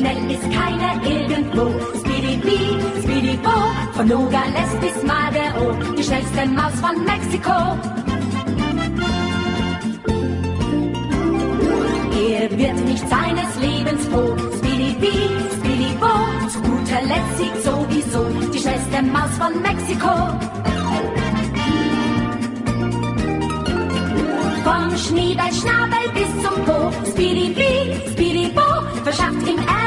schnell ist keiner irgendwo. Speedy Speedy Bo, von Nogales bis Madero, die schnellste Maus von Mexiko. Er wird nicht seines Lebens froh. Speedy Speedy Bo, zu guter Letzt siegt sowieso die schnellste Maus von Mexiko. Vom Schneeballschnabel bis zum Po, Speedy Bee, Speedy Bo, verschafft ihm Ärgernis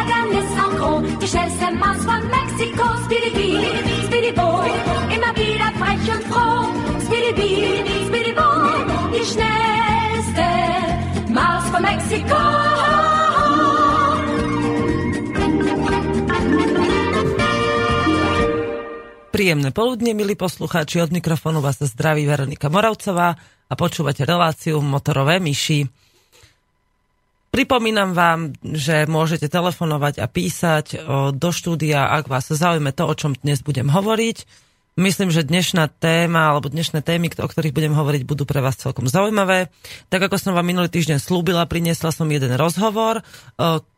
gros. Die schnellste Maus von Mexiko, Speedy Bee, Speedy Bo, immer wieder frech und froh. Speedy Bee, die schnellste Maus von Mexiko. Príjemné poludne, milí poslucháči, od mikrofónu vás zdraví Veronika Moravcová a počúvate reláciu Motorové myši. Pripomínam vám, že môžete telefonovať a písať do štúdia, ak vás zaujme to, o čom dnes budem hovoriť. Myslím, že dnešná téma alebo dnešné témy, o ktorých budem hovoriť, budú pre vás celkom zaujímavé. Tak ako som vám minulý týždeň slúbila, priniesla som jeden rozhovor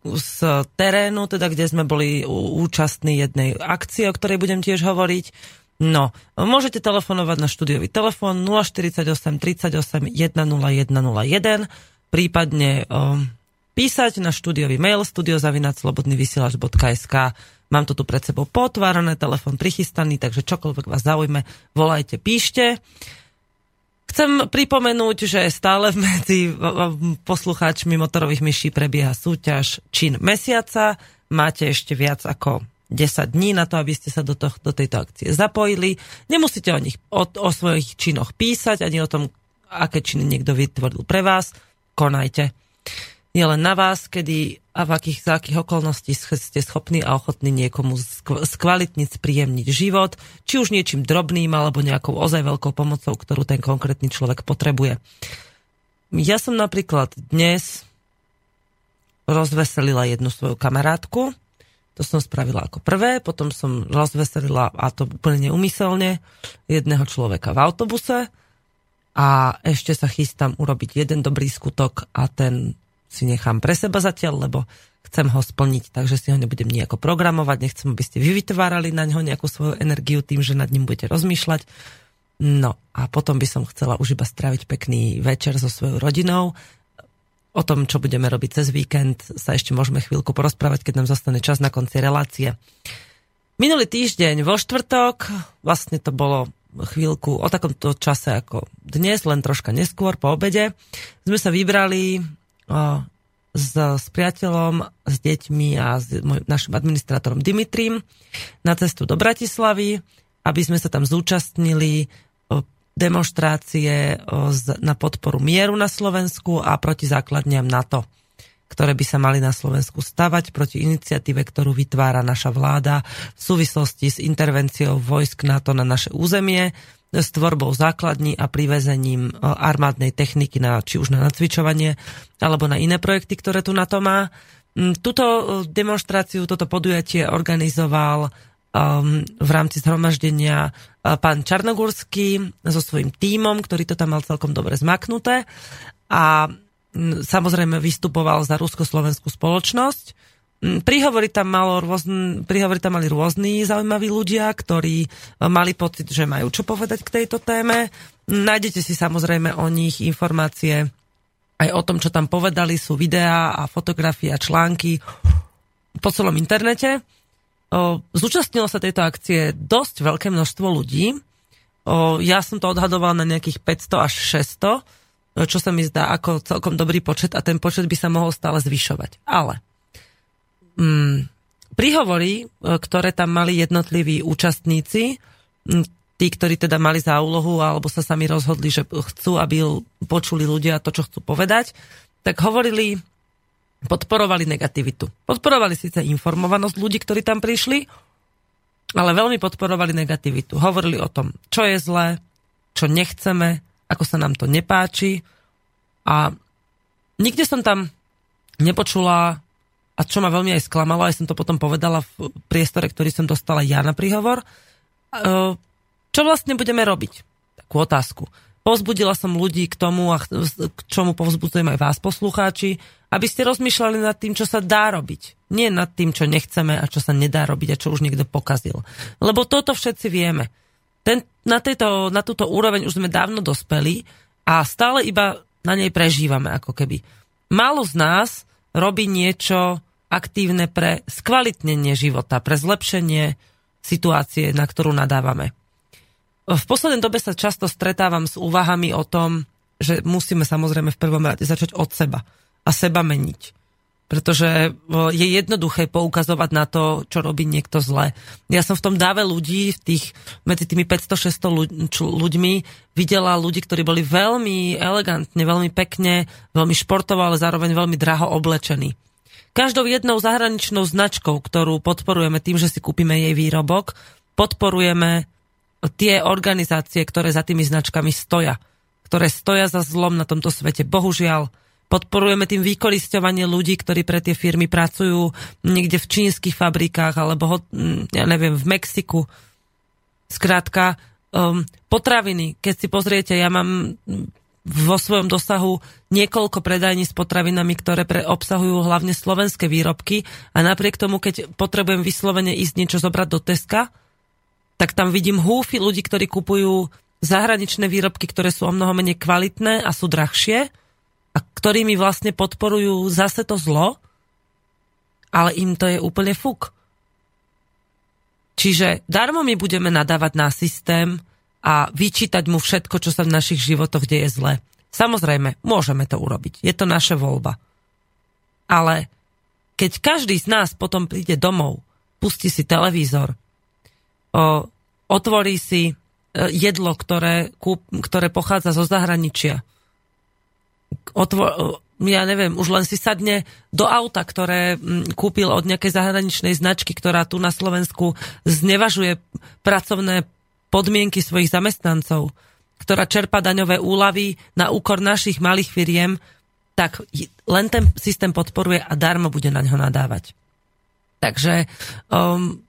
z terénu, teda kde sme boli účastní jednej akcie, o ktorej budem tiež hovoriť. No, môžete telefonovať na štúdiový telefón 048 38 10101, prípadne o, písať na štúdiový mail studiozavinaclobodnyvysielač.sk Mám to tu pred sebou potvárané, telefón prichystaný, takže čokoľvek vás zaujme, volajte, píšte. Chcem pripomenúť, že stále medzi poslucháčmi motorových myší prebieha súťaž Čin mesiaca. Máte ešte viac ako 10 dní na to, aby ste sa do, to, do tejto akcie zapojili. Nemusíte o nich, o, o svojich činoch písať, ani o tom, aké činy niekto vytvoril pre vás. Konajte. Je len na vás, kedy a v akých, za akých okolností ste schopní a ochotní niekomu skvalitniť, spríjemniť život, či už niečím drobným, alebo nejakou ozaj veľkou pomocou, ktorú ten konkrétny človek potrebuje. Ja som napríklad dnes rozveselila jednu svoju kamarátku, to som spravila ako prvé, potom som rozveselila, a to úplne neumyselne, jedného človeka v autobuse a ešte sa chystám urobiť jeden dobrý skutok a ten si nechám pre seba zatiaľ, lebo chcem ho splniť, takže si ho nebudem nejako programovať, nechcem, aby ste vy vytvárali na ňo nejakú svoju energiu tým, že nad ním budete rozmýšľať. No a potom by som chcela už iba stráviť pekný večer so svojou rodinou, O tom, čo budeme robiť cez víkend, sa ešte môžeme chvíľku porozprávať, keď nám zostane čas na konci relácie. Minulý týždeň vo štvrtok, vlastne to bolo chvíľku o takomto čase ako dnes, len troška neskôr po obede, sme sa vybrali s, s priateľom, s deťmi a s môj, našim administrátorom Dimitrim na cestu do Bratislavy, aby sme sa tam zúčastnili demonstrácie na podporu mieru na Slovensku a proti základniam NATO, ktoré by sa mali na Slovensku stavať proti iniciatíve, ktorú vytvára naša vláda v súvislosti s intervenciou vojsk NATO na naše územie, s tvorbou základní a privezením armádnej techniky na, či už na nacvičovanie alebo na iné projekty, ktoré tu NATO má. Mm, Tuto demonstráciu, toto podujatie organizoval um, v rámci zhromaždenia uh, pán Čarnogurský so svojím tímom, ktorý to tam mal celkom dobre zmaknuté a samozrejme vystupoval za rusko-slovenskú spoločnosť. Prihovory tam, malo rôzn, prihovory tam mali rôzni zaujímaví ľudia, ktorí uh, mali pocit, že majú čo povedať k tejto téme. Nájdete si samozrejme o nich informácie aj o tom, čo tam povedali, sú videá a fotografie a články po celom internete. Zúčastnilo sa tejto akcie dosť veľké množstvo ľudí. Ja som to odhadoval na nejakých 500 až 600, čo sa mi zdá ako celkom dobrý počet a ten počet by sa mohol stále zvyšovať. Ale mm, príhovory, ktoré tam mali jednotliví účastníci, tí, ktorí teda mali za úlohu alebo sa sami rozhodli, že chcú, aby počuli ľudia to, čo chcú povedať, tak hovorili podporovali negativitu. Podporovali síce informovanosť ľudí, ktorí tam prišli, ale veľmi podporovali negativitu. Hovorili o tom, čo je zlé, čo nechceme, ako sa nám to nepáči. A nikde som tam nepočula, a čo ma veľmi aj sklamalo, aj som to potom povedala v priestore, ktorý som dostala ja na príhovor, čo vlastne budeme robiť? Takú otázku. Povzbudila som ľudí k tomu, a k čomu povzbudzujem aj vás, poslucháči, aby ste rozmýšľali nad tým, čo sa dá robiť. Nie nad tým, čo nechceme a čo sa nedá robiť a čo už niekto pokazil. Lebo toto všetci vieme. Ten, na, tejto, na túto úroveň už sme dávno dospeli a stále iba na nej prežívame ako keby. Málo z nás robí niečo aktívne pre skvalitnenie života, pre zlepšenie situácie, na ktorú nadávame. V poslednej dobe sa často stretávam s úvahami o tom, že musíme samozrejme v prvom rade začať od seba a seba meniť. Pretože je jednoduché poukazovať na to, čo robí niekto zle. Ja som v tom dáve ľudí, v tých, medzi tými 500-600 ľuďmi, videla ľudí, ktorí boli veľmi elegantne, veľmi pekne, veľmi športovo, ale zároveň veľmi draho oblečení. Každou jednou zahraničnou značkou, ktorú podporujeme tým, že si kúpime jej výrobok, podporujeme tie organizácie, ktoré za tými značkami stoja, ktoré stoja za zlom na tomto svete. Bohužiaľ, podporujeme tým vykoristovanie ľudí, ktorí pre tie firmy pracujú niekde v čínskych fabrikách alebo, ja neviem, v Mexiku. Skrátka, um, potraviny, keď si pozriete, ja mám vo svojom dosahu niekoľko predajní s potravinami, ktoré pre, obsahujú hlavne slovenské výrobky a napriek tomu, keď potrebujem vyslovene ísť niečo zobrať do Teska, tak tam vidím húfy ľudí, ktorí kupujú zahraničné výrobky, ktoré sú o mnoho menej kvalitné a sú drahšie a ktorými vlastne podporujú zase to zlo, ale im to je úplne fuk. Čiže darmo my budeme nadávať na systém a vyčítať mu všetko, čo sa v našich životoch deje zle. Samozrejme, môžeme to urobiť. Je to naša voľba. Ale keď každý z nás potom príde domov, pustí si televízor, otvorí si e, jedlo, ktoré, ktoré pochádza zo zahraničia. Otvor, e, ja neviem, už len si sadne do auta, ktoré kúpil od nejakej zahraničnej značky, ktorá tu na Slovensku znevažuje pracovné podmienky svojich zamestnancov, ktorá čerpa daňové úlavy na úkor našich malých firiem, tak len ten systém podporuje a darmo bude na ňo nadávať. Takže um,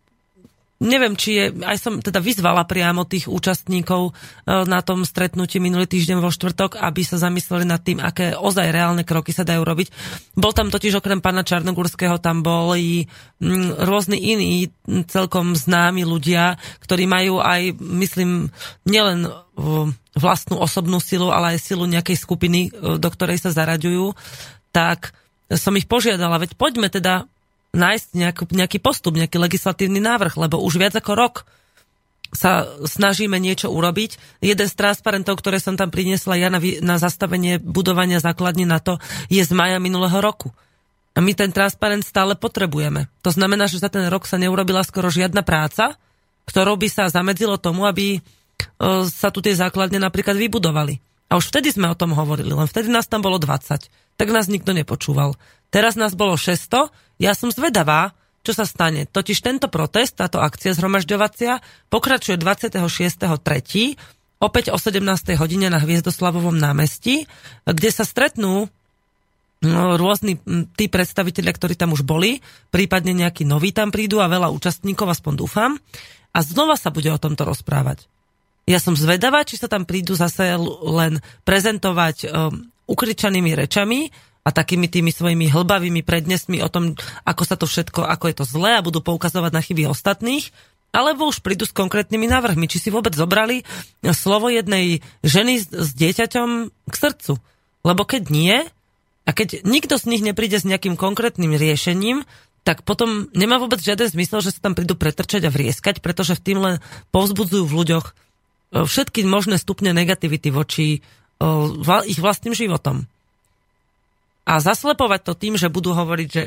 Neviem, či je, aj som teda vyzvala priamo tých účastníkov e, na tom stretnutí minulý týždeň vo štvrtok, aby sa zamysleli nad tým, aké ozaj reálne kroky sa dajú robiť. Bol tam totiž okrem pána Čarnogurského, tam boli rôzni iní celkom známi ľudia, ktorí majú aj, myslím, nielen vlastnú osobnú silu, ale aj silu nejakej skupiny, e, do ktorej sa zaraďujú, tak som ich požiadala, veď poďme teda nájsť nejaký, nejaký postup, nejaký legislatívny návrh, lebo už viac ako rok sa snažíme niečo urobiť. Jeden z transparentov, ktoré som tam priniesla ja na, na zastavenie budovania základní na to, je z maja minulého roku. A my ten transparent stále potrebujeme. To znamená, že za ten rok sa neurobila skoro žiadna práca, ktorou by sa zamedzilo tomu, aby sa tu tie základne napríklad vybudovali. A už vtedy sme o tom hovorili, len vtedy nás tam bolo 20. Tak nás nikto nepočúval. Teraz nás bolo 600, ja som zvedavá, čo sa stane. Totiž tento protest, táto akcia zhromažďovacia, pokračuje 26.3. opäť o 17. hodine na Hviezdoslavovom námestí, kde sa stretnú no, rôzni tí predstaviteľia, ktorí tam už boli, prípadne nejakí noví tam prídu a veľa účastníkov, aspoň dúfam. A znova sa bude o tomto rozprávať. Ja som zvedavá, či sa tam prídu zase len prezentovať um, ukričanými rečami a takými tými svojimi hlbavými prednesmi o tom, ako sa to všetko, ako je to zlé a budú poukazovať na chyby ostatných, alebo už prídu s konkrétnymi návrhmi, či si vôbec zobrali slovo jednej ženy s, dieťaťom k srdcu. Lebo keď nie, a keď nikto z nich nepríde s nejakým konkrétnym riešením, tak potom nemá vôbec žiaden zmysel, že sa tam prídu pretrčať a vrieskať, pretože v tým len povzbudzujú v ľuďoch e, všetky možné stupne negativity voči e, ich vlastným životom a zaslepovať to tým, že budú hovoriť, že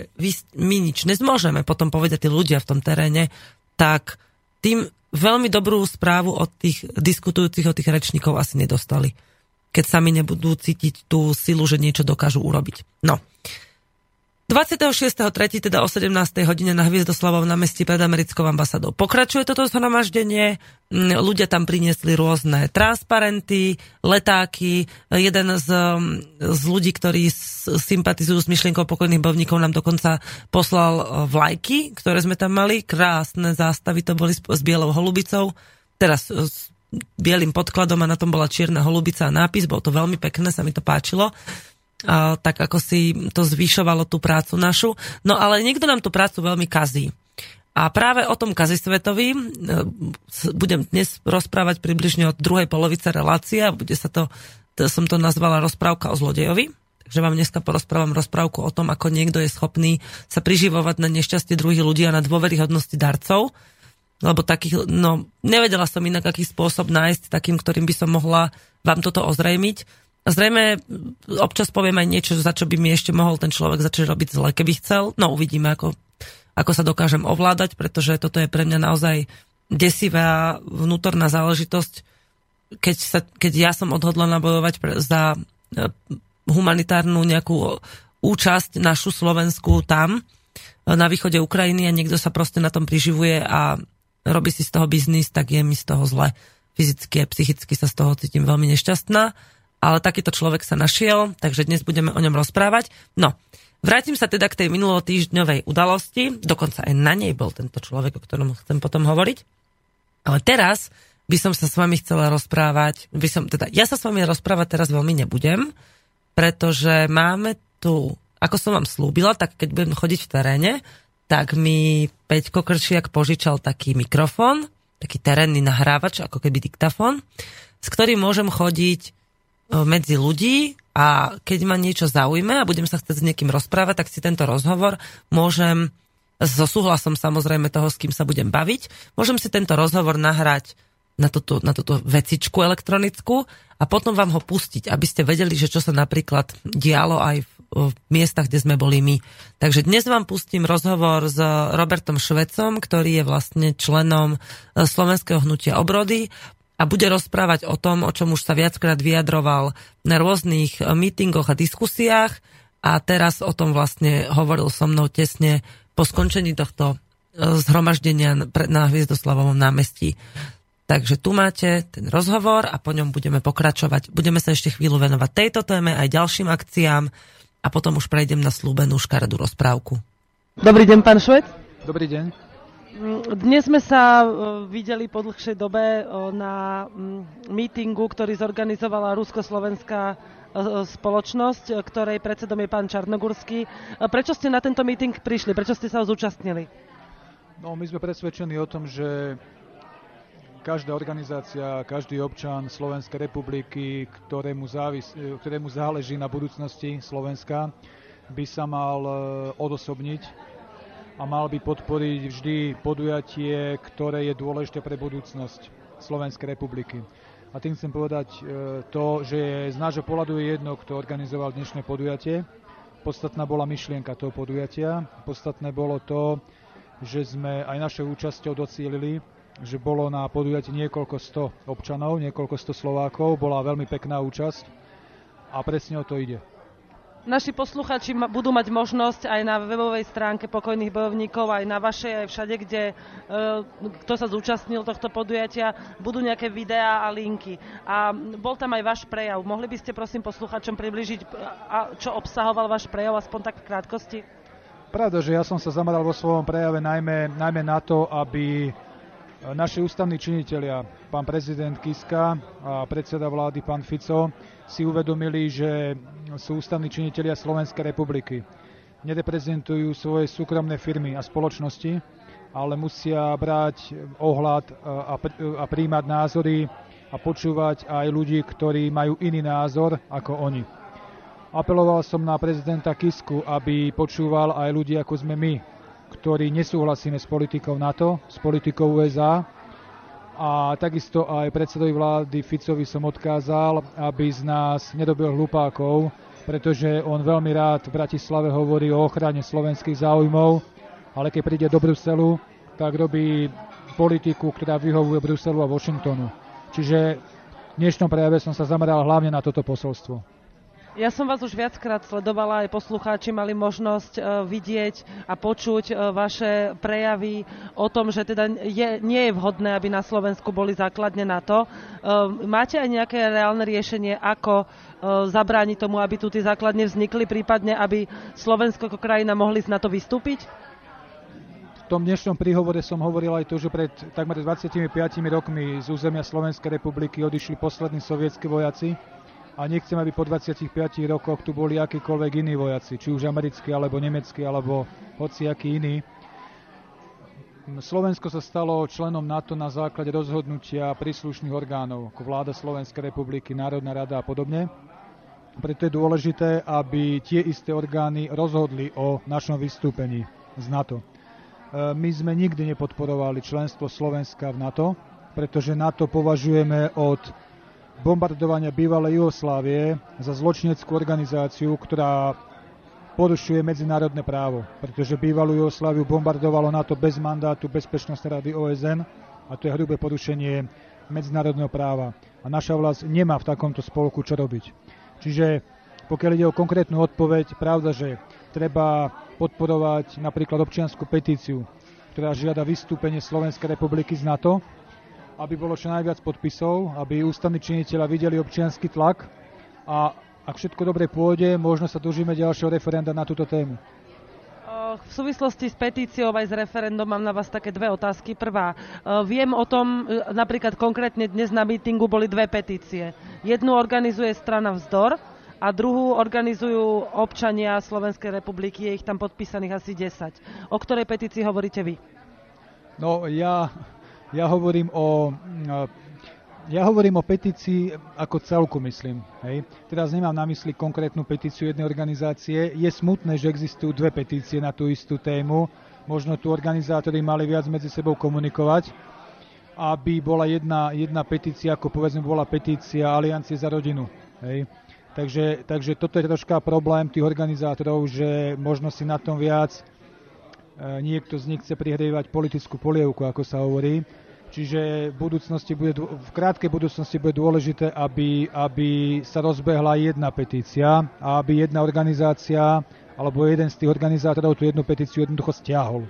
my nič nezmôžeme potom povedať tí ľudia v tom teréne, tak tým veľmi dobrú správu od tých diskutujúcich, od tých rečníkov asi nedostali. Keď sami nebudú cítiť tú silu, že niečo dokážu urobiť. No. 26.3. teda o 17. hodine na Hviezdoslavovom námestí pred americkou ambasádou. Pokračuje toto zhromaždenie, mm, ľudia tam priniesli rôzne transparenty, letáky, jeden z, mm, z ľudí, ktorí sympatizujú s myšlienkou pokojných bojovníkov nám dokonca poslal e, vlajky, ktoré sme tam mali, krásne zástavy to boli s, bielou holubicou, teraz s bielým podkladom a na tom bola čierna holubica a nápis, bolo to veľmi pekné, sa mi to páčilo. A, tak ako si to zvyšovalo tú prácu našu. No ale niekto nám tú prácu veľmi kazí. A práve o tom kazisvetovi e, budem dnes rozprávať približne od druhej polovice relácie a bude sa to, to, som to nazvala rozprávka o zlodejovi. Takže vám dneska porozprávam rozprávku o tom, ako niekto je schopný sa priživovať na nešťastie druhých ľudí a na dôveryhodnosti darcov. Lebo takých, no, nevedela som inak aký spôsob nájsť takým, ktorým by som mohla vám toto ozrejmiť. Zrejme občas poviem aj niečo, za čo by mi ešte mohol ten človek začať robiť zle, keby chcel. No uvidíme, ako ako sa dokážem ovládať, pretože toto je pre mňa naozaj desivá vnútorná záležitosť, keď, sa, keď ja som odhodlaná bojovať pre, za e, humanitárnu nejakú účasť našu Slovensku tam, e, na východe Ukrajiny a niekto sa proste na tom priživuje a robí si z toho biznis, tak je mi z toho zle. Fyzicky a psychicky sa z toho cítim veľmi nešťastná, ale takýto človek sa našiel, takže dnes budeme o ňom rozprávať. No, Vrátim sa teda k tej minulotýždňovej udalosti, dokonca aj na nej bol tento človek, o ktorom chcem potom hovoriť. Ale teraz by som sa s vami chcela rozprávať, by som, teda, ja sa s vami rozprávať teraz veľmi nebudem, pretože máme tu, ako som vám slúbila, tak keď budem chodiť v teréne, tak mi Peťko Kršiak požičal taký mikrofón, taký terénny nahrávač, ako keby diktafón, s ktorým môžem chodiť medzi ľudí a keď ma niečo zaujme a budem sa chcieť s niekým rozprávať, tak si tento rozhovor môžem so súhlasom samozrejme toho, s kým sa budem baviť, môžem si tento rozhovor nahrať na túto, na túto vecičku elektronickú a potom vám ho pustiť, aby ste vedeli, že čo sa napríklad dialo aj v, v miestach, kde sme boli my. Takže dnes vám pustím rozhovor s Robertom Švecom, ktorý je vlastne členom Slovenského hnutia obrody a bude rozprávať o tom, o čom už sa viackrát vyjadroval na rôznych mítingoch a diskusiách a teraz o tom vlastne hovoril so mnou tesne po skončení tohto e, zhromaždenia na Hviezdoslavovom námestí. Takže tu máte ten rozhovor a po ňom budeme pokračovať. Budeme sa ešte chvíľu venovať tejto téme aj ďalším akciám a potom už prejdem na slúbenú škaredú rozprávku. Dobrý deň, pán Švec. Dobrý deň. Dnes sme sa e, videli po dlhšej dobe e, na mítingu, ktorý zorganizovala Rusko-Slovenská e, spoločnosť, ktorej predsedom je pán Čarnogurský. Prečo ste na tento míting prišli? Prečo ste sa ho zúčastnili? No, my sme presvedčení o tom, že každá organizácia, každý občan Slovenskej republiky, ktorému, závis, ktorému záleží na budúcnosti Slovenska, by sa mal odosobniť a mal by podporiť vždy podujatie, ktoré je dôležité pre budúcnosť Slovenskej republiky. A tým chcem povedať e, to, že z nášho pohľadu je jedno, kto organizoval dnešné podujatie. Podstatná bola myšlienka toho podujatia. Podstatné bolo to, že sme aj našou účasťou docielili, že bolo na podujatí niekoľko sto občanov, niekoľko sto Slovákov. Bola veľmi pekná účasť a presne o to ide. Naši posluchači budú mať možnosť aj na webovej stránke pokojných bojovníkov, aj na vašej, aj všade, kde e, kto sa zúčastnil tohto podujatia, budú nejaké videá a linky. A bol tam aj váš prejav. Mohli by ste prosím posluchačom približiť, a čo obsahoval váš prejav, aspoň tak v krátkosti? Pravda, že ja som sa zameral vo svojom prejave najmä, najmä na to, aby naši ústavní činitelia, pán prezident Kiska a predseda vlády pán Fico, si uvedomili, že sú ústavní činitelia Slovenskej republiky. Nereprezentujú svoje súkromné firmy a spoločnosti, ale musia brať ohľad a, a príjmať názory a počúvať aj ľudí, ktorí majú iný názor ako oni. Apeloval som na prezidenta Kisku, aby počúval aj ľudí ako sme my, ktorí nesúhlasíme s politikou NATO, s politikou USA, a takisto aj predsedovi vlády Ficovi som odkázal, aby z nás nedobil hlupákov, pretože on veľmi rád v Bratislave hovorí o ochrane slovenských záujmov, ale keď príde do Bruselu, tak robí politiku, ktorá vyhovuje Bruselu a Washingtonu. Čiže v dnešnom prejave som sa zameral hlavne na toto posolstvo. Ja som vás už viackrát sledovala, aj poslucháči mali možnosť uh, vidieť a počuť uh, vaše prejavy o tom, že teda je, nie je vhodné, aby na Slovensku boli základne to. Uh, máte aj nejaké reálne riešenie, ako zabrániť tomu, aby tu tie základne vznikli, prípadne aby Slovensko ako krajina mohli z NATO vystúpiť? tom dnešnom príhovore som hovoril aj to, že pred takmer 25 rokmi z územia Slovenskej republiky odišli poslední sovietskí vojaci a nechcem, aby po 25 rokoch tu boli akýkoľvek iní vojaci, či už americkí, alebo nemeckí, alebo hociakí iní. Slovensko sa stalo členom NATO na základe rozhodnutia príslušných orgánov, ako vláda Slovenskej republiky, Národná rada a podobne. Preto je dôležité, aby tie isté orgány rozhodli o našom vystúpení z NATO. E, my sme nikdy nepodporovali členstvo Slovenska v NATO, pretože NATO považujeme od bombardovania bývalej Jugoslávie za zločineckú organizáciu, ktorá porušuje medzinárodné právo, pretože bývalú Jugosláviu bombardovalo NATO bez mandátu Bezpečnostnej rady OSN a to je hrubé porušenie medzinárodného práva. A naša vlast nemá v takomto spolku čo robiť. Čiže pokiaľ ide o konkrétnu odpoveď, pravda, že treba podporovať napríklad občianskú petíciu, ktorá žiada vystúpenie Slovenskej republiky z NATO, aby bolo čo najviac podpisov, aby ústavní činiteľa videli občianský tlak a ak všetko dobre pôjde, možno sa dožíme ďalšieho referenda na túto tému. V súvislosti s petíciou aj s referendum mám na vás také dve otázky. Prvá, viem o tom, napríklad konkrétne dnes na mítingu boli dve petície. Jednu organizuje strana Vzdor a druhú organizujú občania Slovenskej republiky, je ich tam podpísaných asi 10. O ktorej petícii hovoríte vy? No ja, ja hovorím o ja hovorím o petícii ako celku, myslím. Hej. Teraz nemám na mysli konkrétnu petíciu jednej organizácie. Je smutné, že existujú dve petície na tú istú tému. Možno tu organizátori mali viac medzi sebou komunikovať, aby bola jedna, jedna petícia, ako povedzme bola petícia Aliancie za rodinu. Hej. Takže, takže toto je troška problém tých organizátorov, že možno si na tom viac niekto z nich chce prihrievať politickú polievku, ako sa hovorí Čiže v, budúcnosti bude, v krátkej budúcnosti bude dôležité, aby, aby sa rozbehla jedna petícia a aby jedna organizácia alebo jeden z tých organizátorov tú jednu petíciu jednoducho stiahol.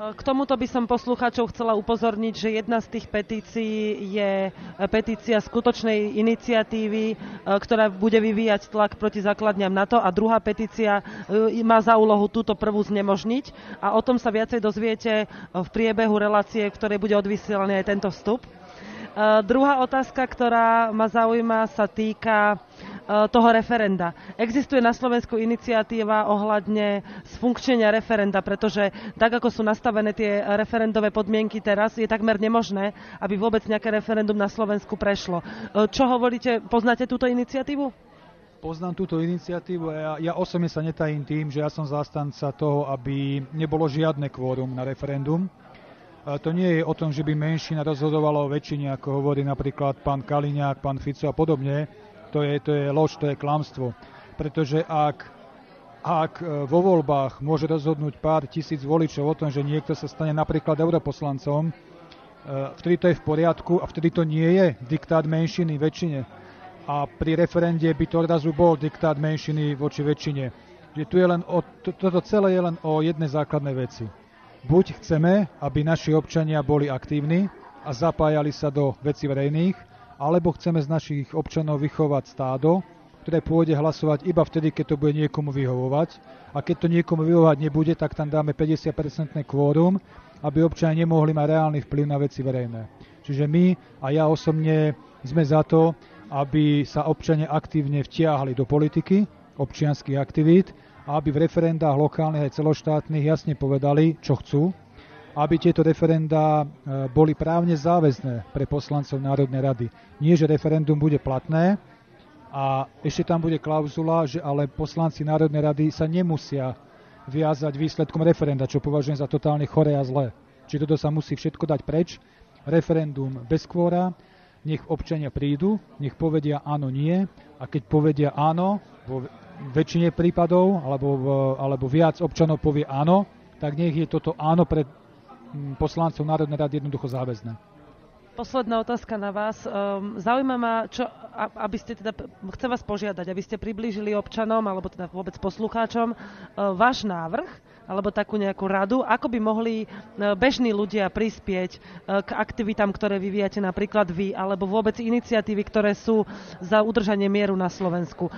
K tomuto by som poslucháčov chcela upozorniť, že jedna z tých petícií je petícia skutočnej iniciatívy, e, ktorá bude vyvíjať tlak proti základňam NATO a druhá petícia e, má za úlohu túto prvú znemožniť a o tom sa viacej dozviete v priebehu relácie, v ktorej bude odvysielaný aj tento vstup. Uh, druhá otázka, ktorá ma zaujíma, sa týka toho referenda. Existuje na Slovensku iniciatíva ohľadne sfunkčenia referenda, pretože tak, ako sú nastavené tie referendové podmienky teraz, je takmer nemožné, aby vôbec nejaké referendum na Slovensku prešlo. Uh, čo hovoríte, poznáte túto iniciatívu? Poznám túto iniciatívu a ja, ja osobne sa netajím tým, že ja som zástanca toho, aby nebolo žiadne kvórum na referendum to nie je o tom, že by menšina rozhodovala o väčšine, ako hovorí napríklad pán Kaliňák, pán Fico a podobne. To je, to je lož, to je klamstvo. Pretože ak, ak e, vo voľbách môže rozhodnúť pár tisíc voličov o tom, že niekto sa stane napríklad europoslancom, e, vtedy to je v poriadku a vtedy to nie je diktát menšiny väčšine. A pri referende by to odrazu bol diktát menšiny voči väčšine. Že tu je len o, to, toto celé je len o jednej základnej veci Buď chceme, aby naši občania boli aktívni a zapájali sa do veci verejných, alebo chceme z našich občanov vychovať stádo, ktoré pôjde hlasovať iba vtedy, keď to bude niekomu vyhovovať. A keď to niekomu vyhovovať nebude, tak tam dáme 50% kvórum, aby občania nemohli mať reálny vplyv na veci verejné. Čiže my a ja osobne sme za to, aby sa občania aktívne vtiahli do politiky, občianských aktivít a aby v referendách lokálnych aj celoštátnych jasne povedali, čo chcú, aby tieto referendá e, boli právne záväzné pre poslancov Národnej rady. Nie, že referendum bude platné a ešte tam bude klauzula, že ale poslanci Národnej rady sa nemusia viazať výsledkom referenda, čo považujem za totálne choré a zlé. Čiže toto sa musí všetko dať preč. Referendum bez kvóra, nech občania prídu, nech povedia áno, nie a keď povedia áno, vo väčšine prípadov, alebo, alebo viac občanov povie áno, tak nech je toto áno pre poslancov Národnej rady jednoducho záväzné. Posledná otázka na vás. Um, zaujíma ma, čo, aby ste teda, chcem vás požiadať, aby ste priblížili občanom, alebo teda vôbec poslucháčom, uh, váš návrh, alebo takú nejakú radu, ako by mohli e, bežní ľudia prispieť e, k aktivitám, ktoré vyvíjate napríklad vy, alebo vôbec iniciatívy, ktoré sú za udržanie mieru na Slovensku.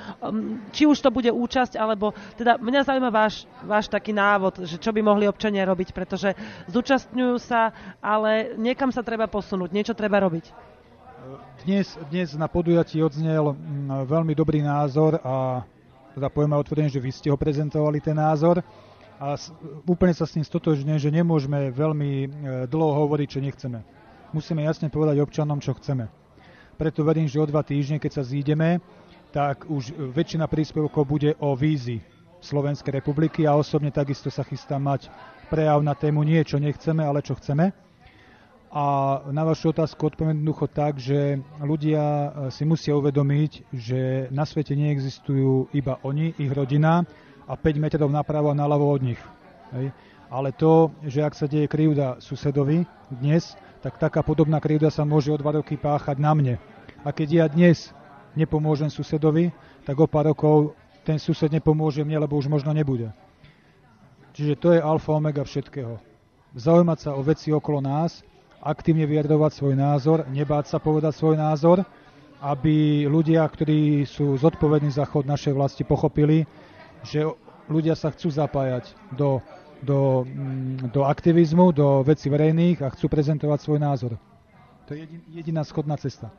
Či už to bude účasť, alebo teda mňa zaujíma váš, váš taký návod, že čo by mohli občania robiť, pretože zúčastňujú sa, ale niekam sa treba posunúť, niečo treba robiť. Dnes, dnes na podujatí odznel veľmi dobrý názor a teda povieme otvorene, že vy ste ho prezentovali ten názor a úplne sa s ním stotožňujem, že nemôžeme veľmi e, dlho hovoriť, čo nechceme. Musíme jasne povedať občanom, čo chceme. Preto verím, že o dva týždne, keď sa zídeme, tak už väčšina príspevkov bude o vízi Slovenskej republiky a osobne takisto sa chystám mať prejav na tému nie, čo nechceme, ale čo chceme. A na vašu otázku odpoviem jednoducho tak, že ľudia e, si musia uvedomiť, že na svete neexistujú iba oni, ich rodina, a 5 metrov napravo a naľavo od nich. Hej. Ale to, že ak sa deje krivda susedovi dnes, tak taká podobná krivda sa môže o dva roky páchať na mne. A keď ja dnes nepomôžem susedovi, tak o pár rokov ten sused nepomôže mne, lebo už možno nebude. Čiže to je alfa omega všetkého. Zaujímať sa o veci okolo nás, aktívne vyjadrovať svoj názor, nebáť sa povedať svoj názor, aby ľudia, ktorí sú zodpovední za chod našej vlasti, pochopili, že ľudia sa chcú zapájať do, do, mm, do aktivizmu, do veci verejných a chcú prezentovať svoj názor. To je jediná schodná cesta.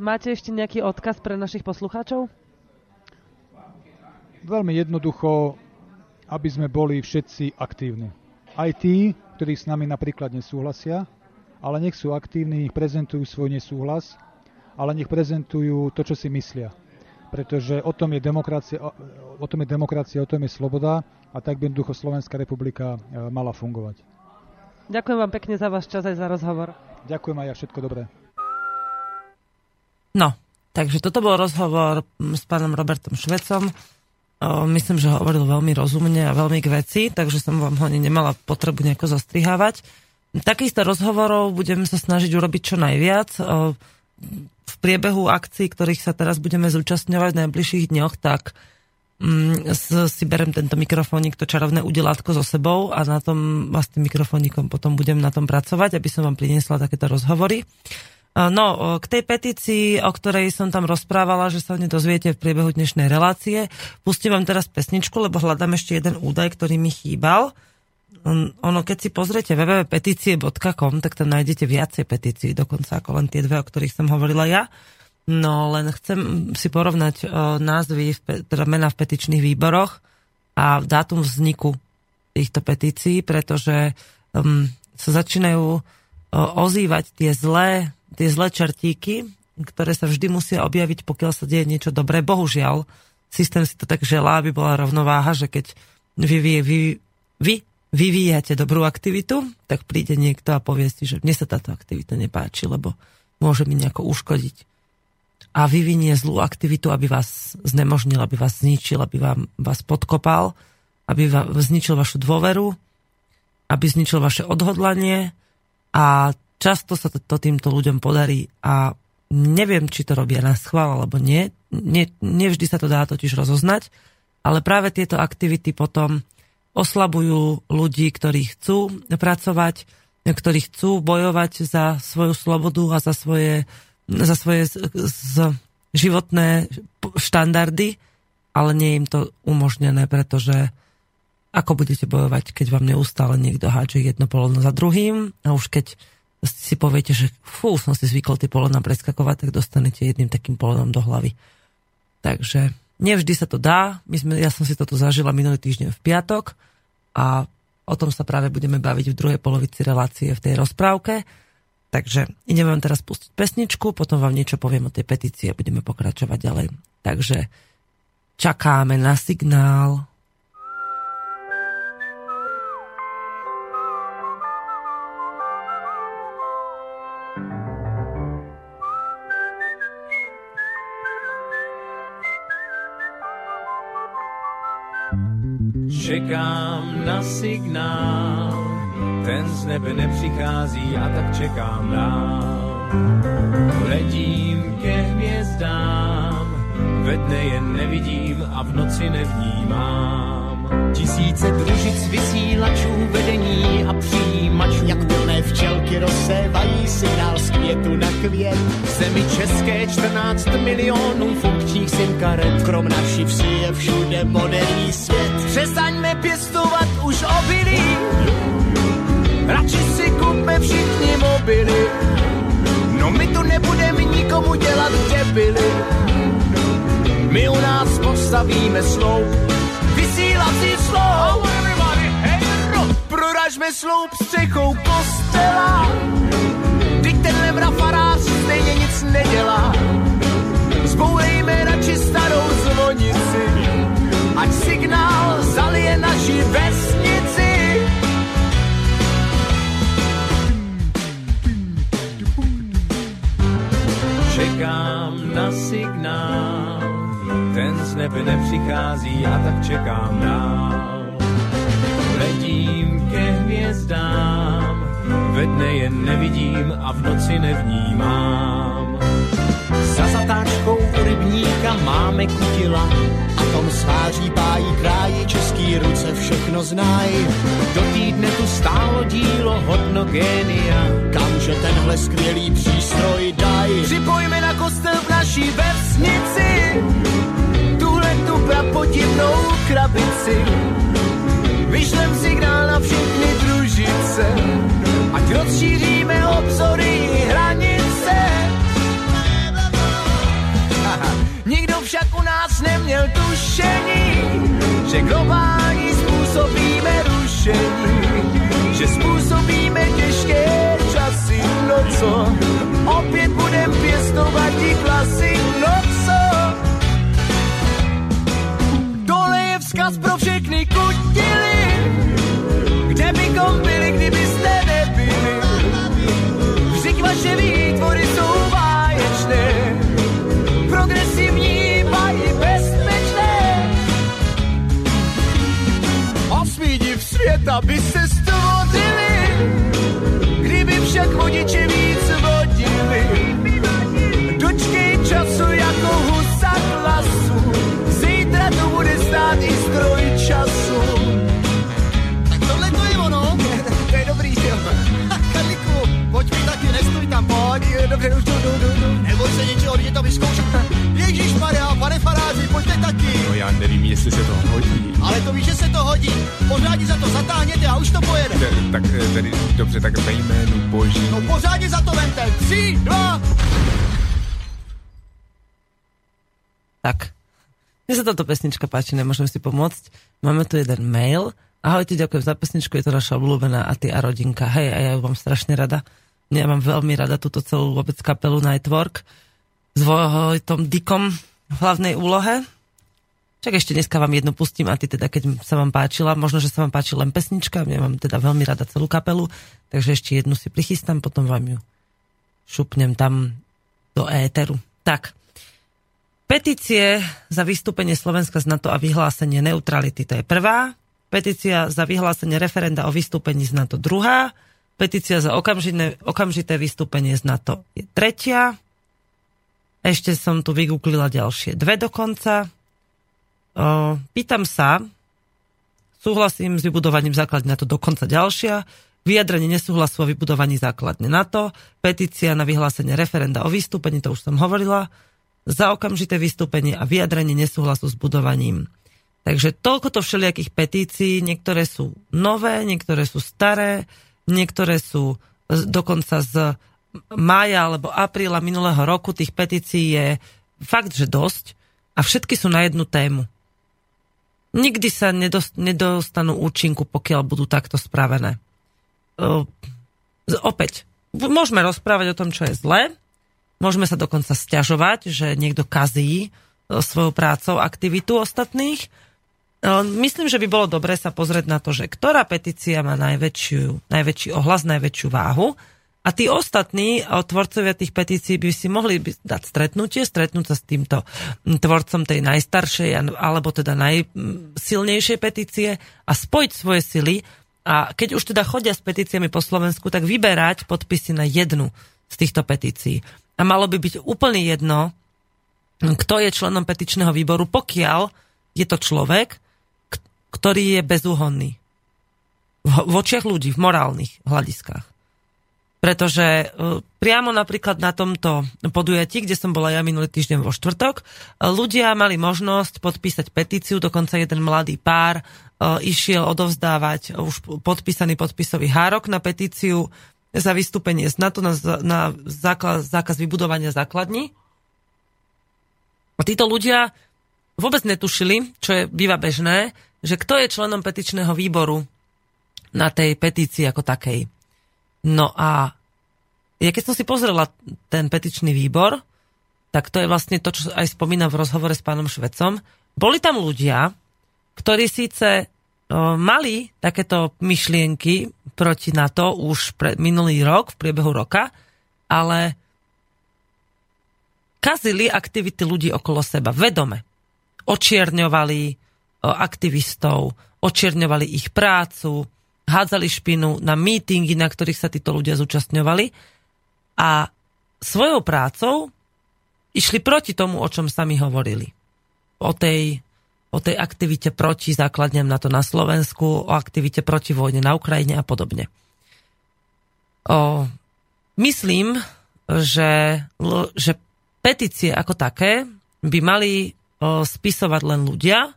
Máte ešte nejaký odkaz pre našich poslucháčov? Veľmi jednoducho, aby sme boli všetci aktívni. Aj tí, ktorí s nami napríklad nesúhlasia, ale nech sú aktívni, nech prezentujú svoj nesúhlas, ale nech prezentujú to, čo si myslia pretože o tom je demokracia, o tom je, demokracia, o tom je sloboda a tak by jednoducho Slovenská republika e, mala fungovať. Ďakujem vám pekne za váš čas aj za rozhovor. Ďakujem aj ja, všetko dobré. No, takže toto bol rozhovor s pánom Robertom Švecom. Myslím, že hovoril veľmi rozumne a veľmi k veci, takže som vám ho ani nemala potrebu nejako zastrihávať. Takýchto rozhovorov budeme sa snažiť urobiť čo najviac v priebehu akcií, ktorých sa teraz budeme zúčastňovať v najbližších dňoch, tak mm, si berem tento mikrofónik, to čarovné udelátko so sebou a na tom s tým mikrofónikom potom budem na tom pracovať, aby som vám priniesla takéto rozhovory. No, k tej petícii, o ktorej som tam rozprávala, že sa o nej dozviete v priebehu dnešnej relácie, pustím vám teraz pesničku, lebo hľadám ešte jeden údaj, ktorý mi chýbal ono, keď si pozriete www.petície.com, tak tam nájdete viacej petícií, dokonca ako len tie dve, o ktorých som hovorila ja. No, len chcem si porovnať uh, názvy, teda mená v petičných výboroch a dátum vzniku týchto petícií, pretože um, sa začínajú uh, ozývať tie zlé, tie zlé čertíky, ktoré sa vždy musia objaviť, pokiaľ sa deje niečo dobré. Bohužiaľ, systém si to tak želá, aby bola rovnováha, že keď vy, vy, vy, vy vyvíjate dobrú aktivitu, tak príde niekto a povie si, že mne sa táto aktivita nepáči, lebo môže mi nejako uškodiť. A vyvinie zlú aktivitu, aby vás znemožnil, aby vás zničil, aby vám, vás podkopal, aby vám zničil vašu dôveru, aby zničil vaše odhodlanie a často sa to, to týmto ľuďom podarí a neviem, či to robia na schvál alebo nie. nie. Nevždy sa to dá totiž rozoznať, ale práve tieto aktivity potom oslabujú ľudí, ktorí chcú pracovať, ktorí chcú bojovať za svoju slobodu a za svoje, za svoje z, z, životné štandardy, ale nie je im to umožnené, pretože ako budete bojovať, keď vám neustále niekto hádže jedno poleno za druhým a už keď si poviete, že fú, som si zvykol tie polena preskakovať, tak dostanete jedným takým polenom do hlavy. Takže Nevždy sa to dá. My sme, ja som si toto zažila minulý týždeň v piatok a o tom sa práve budeme baviť v druhej polovici relácie v tej rozprávke. Takže ideme vám teraz pustiť pesničku, potom vám niečo poviem o tej petícii a budeme pokračovať ďalej. Takže čakáme na signál. Čekám na signál, ten z nebe nepřichází a tak čekám dál. Letím ke hvězdám, ve dne je nevidím a v noci nevnímám. Tisíce družic vysílačů, vedení a přijímačů. Jak plné včelky rozsévají signál z květu na květ. V zemi české 14 milionů funkčních sim karet. Krom naší vsi je všude moderní svět. Přestaňme pěstovat už obilí, radši si kupme všichni mobily. No my tu nebudeme nikomu dělat debily. My u nás postavíme sloup, vysílací sloup. Proražme sloup střechou kostela, teď tenhle mrafarář stejně nic nedělá. Zbourejme radši starou zvonici, ať signál zalije naši vesnici. Čekám na signál, ten z nebe nepřichází a tak čekám dál. Letím ke hvězdám, ve dne je nevidím a v noci nevnímám. Za zatáčkou u rybníka máme kutila, A tom sváří pájí kráji český ruce všechno znají. do týdne tu stálo dílo hodno génia. Kamže tenhle skvělý přístroj daj. Připojme na kostel v naší vesnici prapodivnou krabici. Vyšlem signál na všechny družice, ať rozšíříme obzory hranice. Nikdo však u nás neměl tušení, že globální způsobíme rušení, že způsobíme těžké časy, no co, opět budem pěstovat klasy, kutily, kde bychom byli, kdybyste nebyli. Vždyť vaše výtvory jsou báječné, progresivní a i bezpečné. Osmý div světa by se stvořili, kdyby však vodiče víc Dobře, už jdu, jdu, jdu. Neboj se něčeho, jdi to vyzkoušet. Ježíš Maria, pane faráři, pojďte taky. No já nevím, jestli se to hodí. Ale to víš, že se to hodí. Pořádně za to zatáhněte a už to pojede. Tak tedy, dobře, tak ve jménu boží. No pořádně za to vente. Tři, dva, Tak. Mne sa táto pesnička páči, nemôžem si pomôcť. Máme tu jeden mail. Ahojte, ďakujem za pesničku, je to naša obľúbená a ty a rodinka. Hej, a ja ju mám strašne rada. Ja mám veľmi rada túto celú vôbec kapelu Nightwork s Vojtom Dikom v hlavnej úlohe. Čak ešte dneska vám jednu pustím a ty teda, keď sa vám páčila, možno, že sa vám páči len pesnička, ja mám teda veľmi rada celú kapelu, takže ešte jednu si prichystám, potom vám ju šupnem tam do éteru. Tak, Petície za vystúpenie Slovenska z NATO a vyhlásenie neutrality, to je prvá. Petícia za vyhlásenie referenda o vystúpení z NATO druhá. Petícia za okamžité, okamžité vystúpenie z NATO je tretia. Ešte som tu vygooglila ďalšie dve dokonca. O, pýtam sa, súhlasím s vybudovaním základne NATO dokonca ďalšia. Vyjadrenie nesúhlasu o vybudovaní základne NATO. Petícia na vyhlásenie referenda o vystúpení, to už som hovorila za okamžité vystúpenie a vyjadrenie nesúhlasu s budovaním. Takže toľko to všelijakých petícií, niektoré sú nové, niektoré sú staré, niektoré sú dokonca z mája alebo apríla minulého roku, tých petícií je fakt, že dosť a všetky sú na jednu tému. Nikdy sa nedostanú účinku, pokiaľ budú takto spravené. Opäť, môžeme rozprávať o tom, čo je zlé, Môžeme sa dokonca stiažovať, že niekto kazí svojou prácou aktivitu ostatných. Myslím, že by bolo dobré sa pozrieť na to, že ktorá petícia má najväčšiu, najväčší ohlas, najväčšiu váhu. A tí ostatní tvorcovia tých petícií by si mohli dať stretnutie, stretnúť sa s týmto tvorcom tej najstaršej alebo teda najsilnejšej petície a spojiť svoje sily. A keď už teda chodia s petíciami po Slovensku, tak vyberať podpisy na jednu z týchto petícií. A malo by byť úplne jedno, kto je členom petičného výboru, pokiaľ je to človek, ktorý je bezúhonný. V, očiach ľudí, v morálnych hľadiskách. Pretože e, priamo napríklad na tomto podujatí, kde som bola ja minulý týždeň vo štvrtok, e, ľudia mali možnosť podpísať petíciu, dokonca jeden mladý pár e, išiel odovzdávať už podpísaný podpisový hárok na petíciu za vystúpenie z NATO na, na zákaz, zákaz vybudovania základní. A títo ľudia vôbec netušili, čo je býva bežné, že kto je členom petičného výboru na tej petícii ako takej. No a ja keď som si pozrela ten petičný výbor, tak to je vlastne to, čo aj spomínam v rozhovore s pánom Švecom. Boli tam ľudia, ktorí síce mali takéto myšlienky proti NATO už pre minulý rok, v priebehu roka, ale kazili aktivity ľudí okolo seba vedome. Očierňovali aktivistov, očierňovali ich prácu, hádzali špinu na mítingy, na ktorých sa títo ľudia zúčastňovali a svojou prácou išli proti tomu, o čom sami hovorili. O tej, o tej aktivite proti základňam na to na Slovensku, o aktivite proti vojne na Ukrajine a podobne. O, myslím, že, že petície ako také by mali spisovať len ľudia,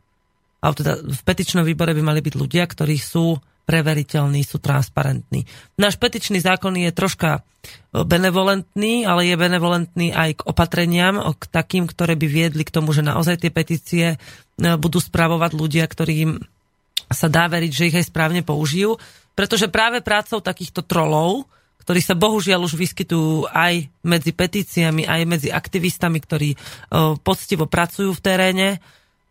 alebo teda v petičnom výbore by mali byť ľudia, ktorí sú preveriteľní, sú transparentní. Náš petičný zákon je troška e, benevolentný, ale je benevolentný aj k opatreniam, k takým, ktoré by viedli k tomu, že naozaj tie petície e, budú spravovať ľudia, ktorým sa dá veriť, že ich aj správne použijú. Pretože práve prácou takýchto trolov, ktorí sa bohužiaľ už vyskytujú aj medzi petíciami, aj medzi aktivistami, ktorí e, poctivo pracujú v teréne,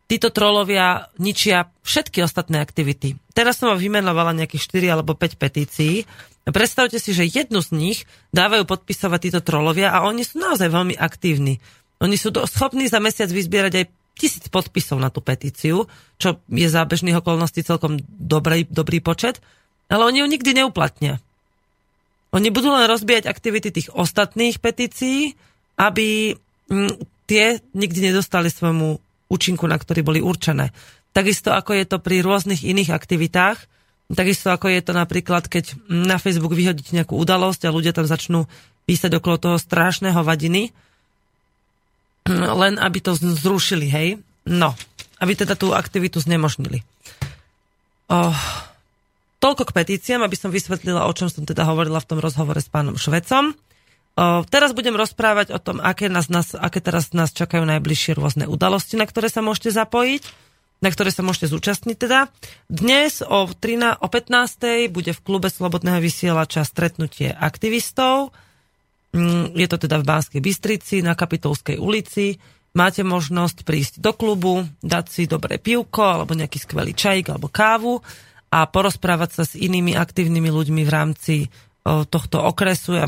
títo trolovia ničia všetky ostatné aktivity. Teraz som vám vymenovala nejakých 4 alebo 5 petícií. Predstavte si, že jednu z nich dávajú podpisovať títo trolovia a oni sú naozaj veľmi aktívni. Oni sú schopní za mesiac vyzbierať aj tisíc podpisov na tú petíciu, čo je za bežných okolností celkom dobrý, dobrý počet, ale oni ju nikdy neuplatnia. Oni budú len rozbíjať aktivity tých ostatných petícií, aby mm, tie nikdy nedostali svojmu účinku, na ktorý boli určené. Takisto ako je to pri rôznych iných aktivitách, takisto ako je to napríklad, keď na Facebook vyhodíte nejakú udalosť a ľudia tam začnú písať okolo toho strašného vadiny, len aby to zrušili, hej? No, aby teda tú aktivitu znemožnili. Oh, toľko k petíciám, aby som vysvetlila, o čom som teda hovorila v tom rozhovore s pánom Švecom. Teraz budem rozprávať o tom, aké, nás, nás, aké teraz nás čakajú najbližšie rôzne udalosti, na ktoré sa môžete zapojiť, na ktoré sa môžete zúčastniť teda. Dnes o, 13, o 15. bude v klube Slobodného vysielača stretnutie aktivistov. Mm, je to teda v Banskej Bystrici na Kapitolskej ulici. Máte možnosť prísť do klubu, dať si dobré pivko alebo nejaký skvelý čajík alebo kávu a porozprávať sa s inými aktívnymi ľuďmi v rámci tohto okresu. Ja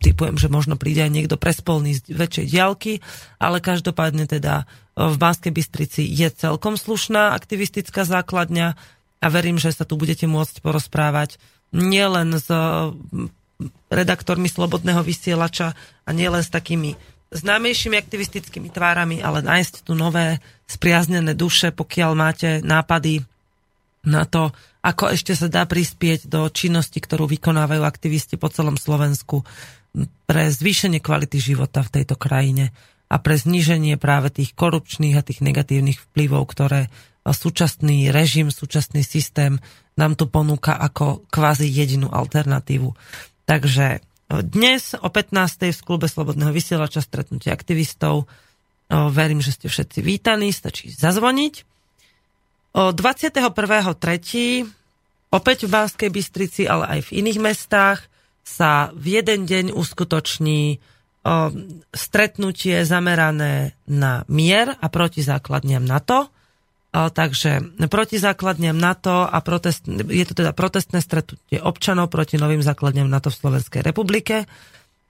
typujem, že možno príde aj niekto prespolný z väčšej diálky, ale každopádne teda v Banskej Bystrici je celkom slušná aktivistická základňa a verím, že sa tu budete môcť porozprávať nielen s redaktormi Slobodného vysielača a nielen s takými známejšími aktivistickými tvárami, ale nájsť tu nové spriaznené duše, pokiaľ máte nápady na to, ako ešte sa dá prispieť do činnosti, ktorú vykonávajú aktivisti po celom Slovensku pre zvýšenie kvality života v tejto krajine a pre zníženie práve tých korupčných a tých negatívnych vplyvov, ktoré súčasný režim, súčasný systém nám tu ponúka ako kvázi jedinú alternatívu. Takže dnes o 15. v klube Slobodného vysielača stretnutie aktivistov. Verím, že ste všetci vítaní, stačí zazvoniť. 21.3. opäť v Banskej Bystrici, ale aj v iných mestách sa v jeden deň uskutoční stretnutie zamerané na mier a proti základniam NATO. Takže proti základniam NATO a protest, je to teda protestné stretnutie občanov proti novým základniam NATO v Slovenskej republike.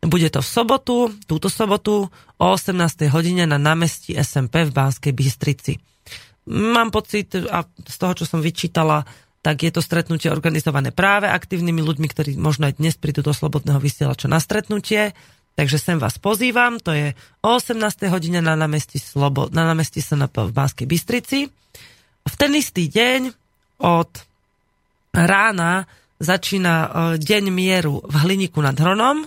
Bude to v sobotu, túto sobotu o 18. hodine na námestí SMP v Banskej Bystrici. Mám pocit, a z toho, čo som vyčítala, tak je to stretnutie organizované práve aktívnymi ľuďmi, ktorí možno aj dnes prídu do Slobodného vysielača na stretnutie. Takže sem vás pozývam, to je o 18. hodine na námestí, Slobo, na námestí SNP v Banskej Bystrici. V ten istý deň od rána začína e, Deň mieru v Hliniku nad Hronom, e,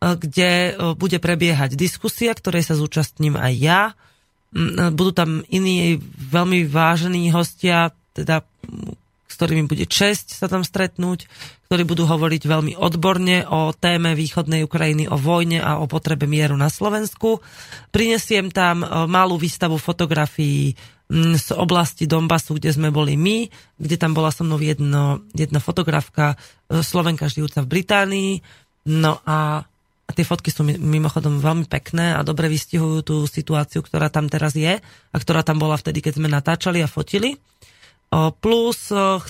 kde e, bude prebiehať diskusia, ktorej sa zúčastním aj ja. Budú tam iní veľmi vážení hostia, teda s ktorými bude česť sa tam stretnúť, ktorí budú hovoriť veľmi odborne o téme východnej Ukrajiny, o vojne a o potrebe mieru na Slovensku. Prinesiem tam malú výstavu fotografií z oblasti Donbasu, kde sme boli my, kde tam bola so mnou jedno, jedna fotografka, e, Slovenka žijúca v Británii. No a, a tie fotky sú mimochodom veľmi pekné a dobre vystihujú tú situáciu, ktorá tam teraz je a ktorá tam bola vtedy, keď sme natáčali a fotili. Plus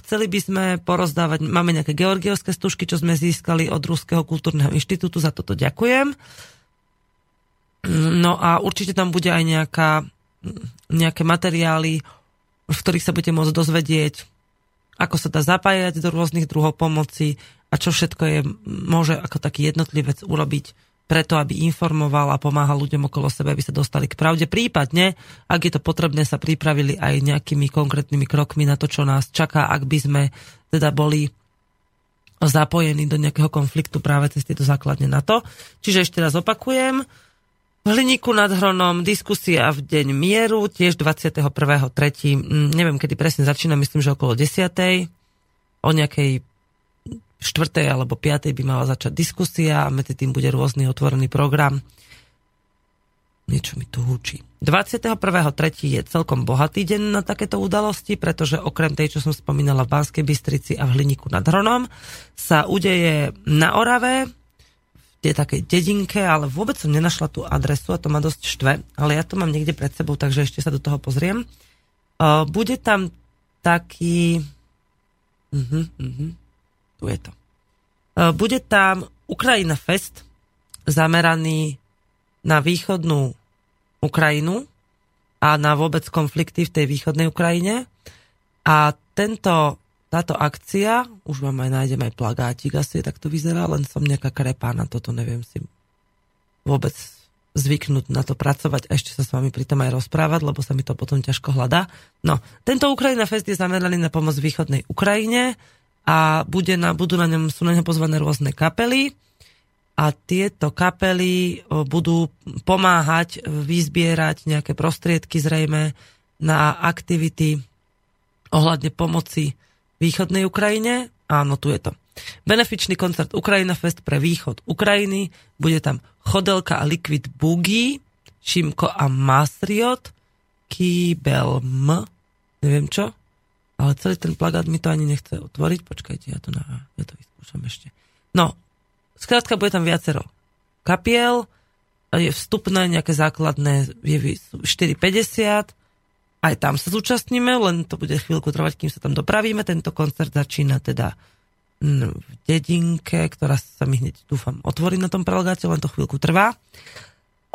chceli by sme porozdávať, máme nejaké georgiovské stužky, čo sme získali od Ruského kultúrneho inštitútu, za toto ďakujem. No a určite tam bude aj nejaká nejaké materiály, v ktorých sa budete môcť dozvedieť, ako sa dá zapájať do rôznych druhov pomoci a čo všetko je, môže ako taký jednotlivec urobiť preto, aby informoval a pomáhal ľuďom okolo sebe, aby sa dostali k pravde. Prípadne, ak je to potrebné, sa pripravili aj nejakými konkrétnymi krokmi na to, čo nás čaká, ak by sme teda boli zapojení do nejakého konfliktu práve cez tieto základne na to. Čiže ešte raz opakujem, v Hliníku nad Hronom diskusia v deň mieru, tiež 21.3. Mm, neviem, kedy presne začína, myslím, že okolo 10. O nejakej 4. alebo 5. by mala začať diskusia a medzi tým bude rôzny otvorený program. Niečo mi tu húči. 21.3. je celkom bohatý deň na takéto udalosti, pretože okrem tej, čo som spomínala v Banskej Bystrici a v Hliníku nad Hronom, sa udeje na Orave, je takej dedinke, ale vôbec som nenašla tú adresu a to ma dosť štve, ale ja to mám niekde pred sebou, takže ešte sa do toho pozriem. Uh, bude tam taký... Uh-huh, uh-huh. Je to. Uh, bude tam Ukrajina Fest zameraný na východnú Ukrajinu a na vôbec konflikty v tej východnej Ukrajine. A tento táto akcia, už vám aj nájdem aj plagátik, asi tak to vyzerá, len som nejaká krepá na toto, neviem si vôbec zvyknúť na to pracovať a ešte sa s vami pri aj rozprávať, lebo sa mi to potom ťažko hľadá. No, tento Ukrajina Fest je zameraný na pomoc východnej Ukrajine a bude na, budú na ňom, sú na ňom pozvané rôzne kapely a tieto kapely budú pomáhať vyzbierať nejaké prostriedky zrejme na aktivity ohľadne pomoci východnej Ukrajine. Áno, tu je to. Benefičný koncert Ukrajina Fest pre východ Ukrajiny. Bude tam Chodelka a Liquid Boogie, Šimko a Masriot, Kýbel M, neviem čo, ale celý ten plagát mi to ani nechce otvoriť. Počkajte, ja to, na, ja to vyskúšam ešte. No, skrátka bude tam viacero kapiel, je vstupné nejaké základné, je 4,50, aj tam sa zúčastníme, len to bude chvíľku trvať, kým sa tam dopravíme. Tento koncert začína teda mm, v dedinke, ktorá sa mi hneď, dúfam, otvorí na tom prelegáte, len to chvíľku trvá.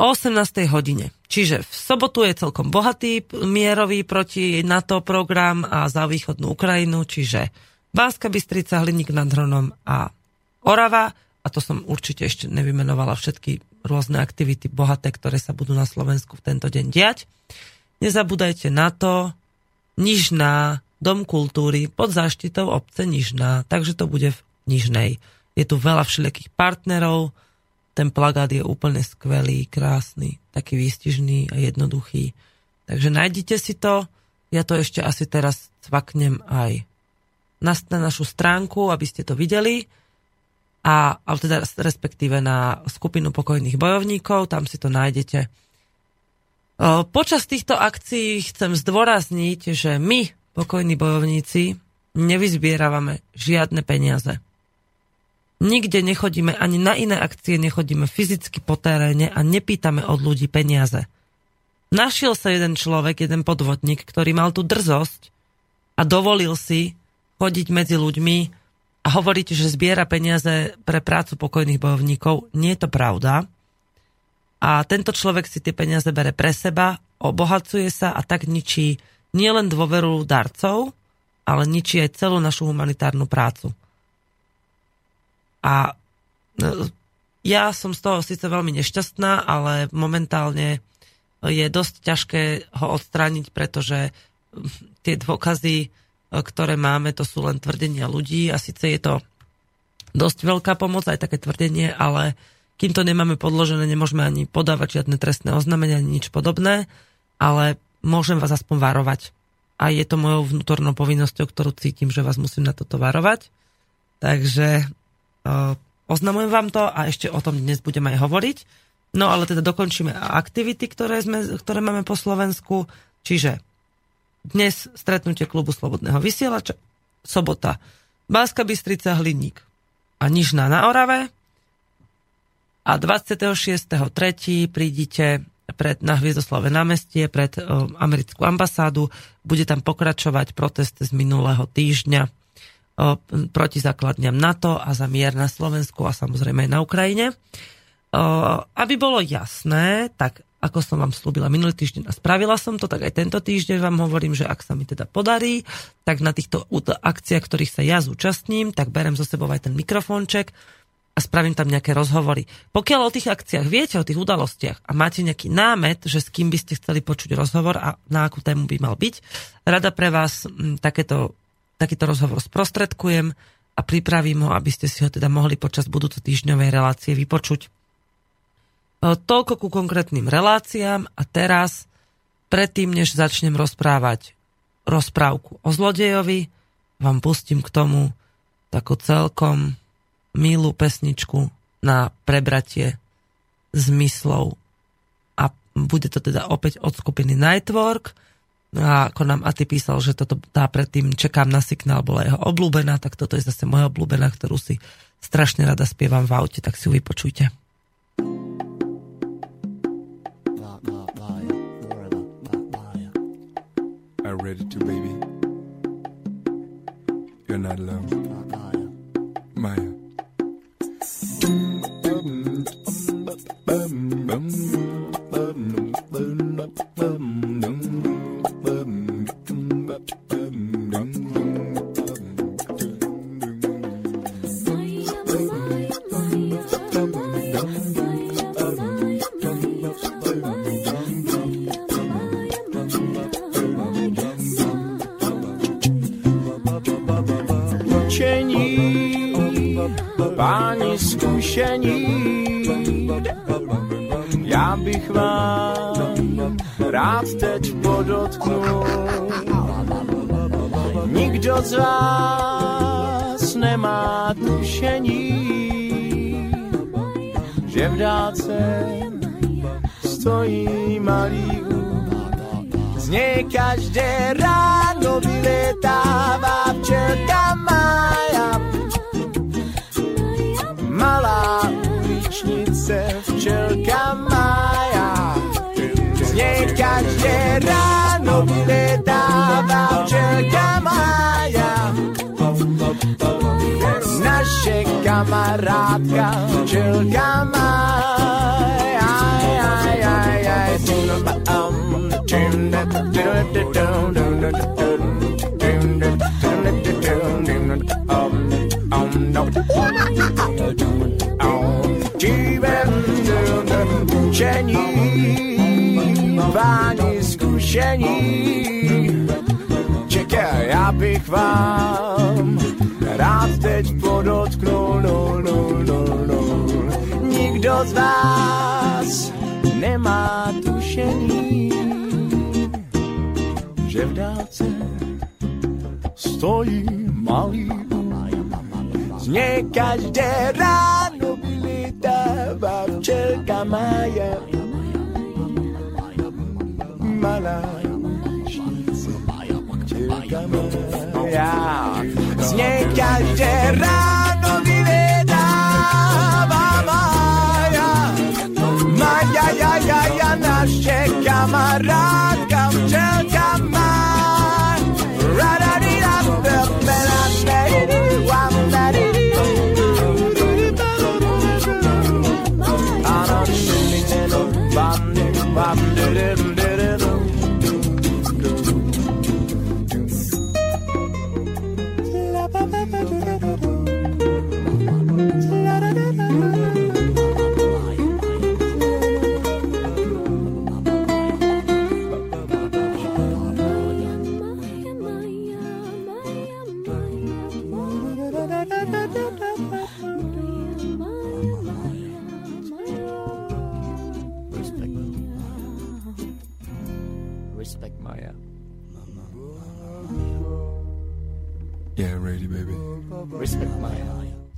O 18. hodine. Čiže v sobotu je celkom bohatý mierový proti NATO program a za východnú Ukrajinu, čiže Bánska Bystrica, Hliník nad Hronom a Orava. A to som určite ešte nevymenovala všetky rôzne aktivity bohaté, ktoré sa budú na Slovensku v tento deň diať. Nezabúdajte na to, Nižná, Dom kultúry pod záštitou obce Nižná, takže to bude v Nižnej. Je tu veľa všelijakých partnerov, ten plagát je úplne skvelý, krásny, taký výstižný a jednoduchý. Takže nájdite si to, ja to ešte asi teraz cvaknem aj na, na našu stránku, aby ste to videli, a, ale teda respektíve na skupinu pokojných bojovníkov, tam si to nájdete Počas týchto akcií chcem zdôrazniť, že my, pokojní bojovníci, nevyzbieravame žiadne peniaze. Nikde nechodíme, ani na iné akcie nechodíme fyzicky po teréne a nepýtame od ľudí peniaze. Našiel sa jeden človek, jeden podvodník, ktorý mal tú drzosť a dovolil si chodiť medzi ľuďmi a hovoriť, že zbiera peniaze pre prácu pokojných bojovníkov. Nie je to pravda a tento človek si tie peniaze bere pre seba, obohacuje sa a tak ničí nielen dôveru darcov, ale ničí aj celú našu humanitárnu prácu. A no, ja som z toho síce veľmi nešťastná, ale momentálne je dosť ťažké ho odstrániť, pretože tie dôkazy ktoré máme, to sú len tvrdenia ľudí a síce je to dosť veľká pomoc, aj také tvrdenie, ale kým to nemáme podložené, nemôžeme ani podávať žiadne trestné oznámenia, ani nič podobné, ale môžem vás aspoň varovať. A je to mojou vnútornou povinnosťou, ktorú cítim, že vás musím na toto varovať. Takže oznamujem vám to a ešte o tom dnes budem aj hovoriť. No ale teda dokončíme aktivity, ktoré, sme, ktoré máme po Slovensku. Čiže dnes stretnutie klubu Slobodného vysielača, sobota Báska Bystrica Hliník a Nižná na Orave a 26.3. prídite pred, na Hviezdoslave námestie pred o, americkú ambasádu. Bude tam pokračovať protest z minulého týždňa proti základňam NATO a za mier na Slovensku a samozrejme aj na Ukrajine. Aby bolo jasné, tak ako som vám slúbila minulý týždeň a spravila som to, tak aj tento týždeň vám hovorím, že ak sa mi teda podarí, tak na týchto akciách, ktorých sa ja zúčastním, tak berem zo sebou aj ten mikrofónček a spravím tam nejaké rozhovory. Pokiaľ o tých akciách viete, o tých udalostiach a máte nejaký námet, že s kým by ste chceli počuť rozhovor a na akú tému by mal byť, rada pre vás takéto, takýto rozhovor sprostredkujem a pripravím ho, aby ste si ho teda mohli počas budúco týždňovej relácie vypočuť. E, toľko ku konkrétnym reláciám a teraz, predtým, než začnem rozprávať rozprávku o zlodejovi, vám pustím k tomu takú celkom milú pesničku na prebratie zmyslov. A bude to teda opäť od skupiny Nightwork. A ako nám Aty písal, že toto tá predtým Čekám na signál bola jeho obľúbená, tak toto je zase moja obľúbená, ktorú si strašne rada spievam v aute, tak si ju vypočujte. ready to, baby. You're not alone. Maya. páni zkušení. Já bych vám rád teď podotknul. Nikdo z vás nemá tušení, že v dálce stojí malý z něj každé ráno vyletává včelka Maja uličnice, včelka Maja. Z nej každé ráno vyletává včelka Maja. Naše kamarádka, včelka Maja. Aj, aj, aj, aj, Učení, páni zkušení, čekaj, já bych vám rád teď podotknul, no, no, no, no. Nikdo z vás nemá tušení, že v dálce stojí malý z nej každé ráno vylítává včelka Maja. Malá včelka Maja. Z nej každé ráno vylítává Maja. Maja, ja, ja, ja, naše kamarádka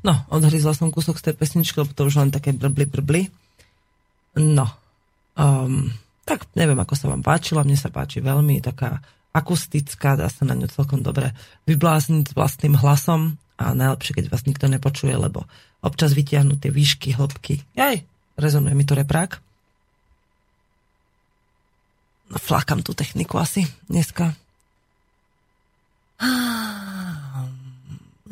No, odhryzla som kúsok z tej pesničky, lebo to už len také brbli, brbli. No, um, tak neviem, ako sa vám páčila, mne sa páči veľmi, taká akustická, dá sa na ňu celkom dobre vyblázniť s vlastným hlasom a najlepšie, keď vás nikto nepočuje, lebo občas vytiahnu tie výšky, hĺbky. Aj, rezonuje mi to reprák. No, flákam tú techniku asi dneska.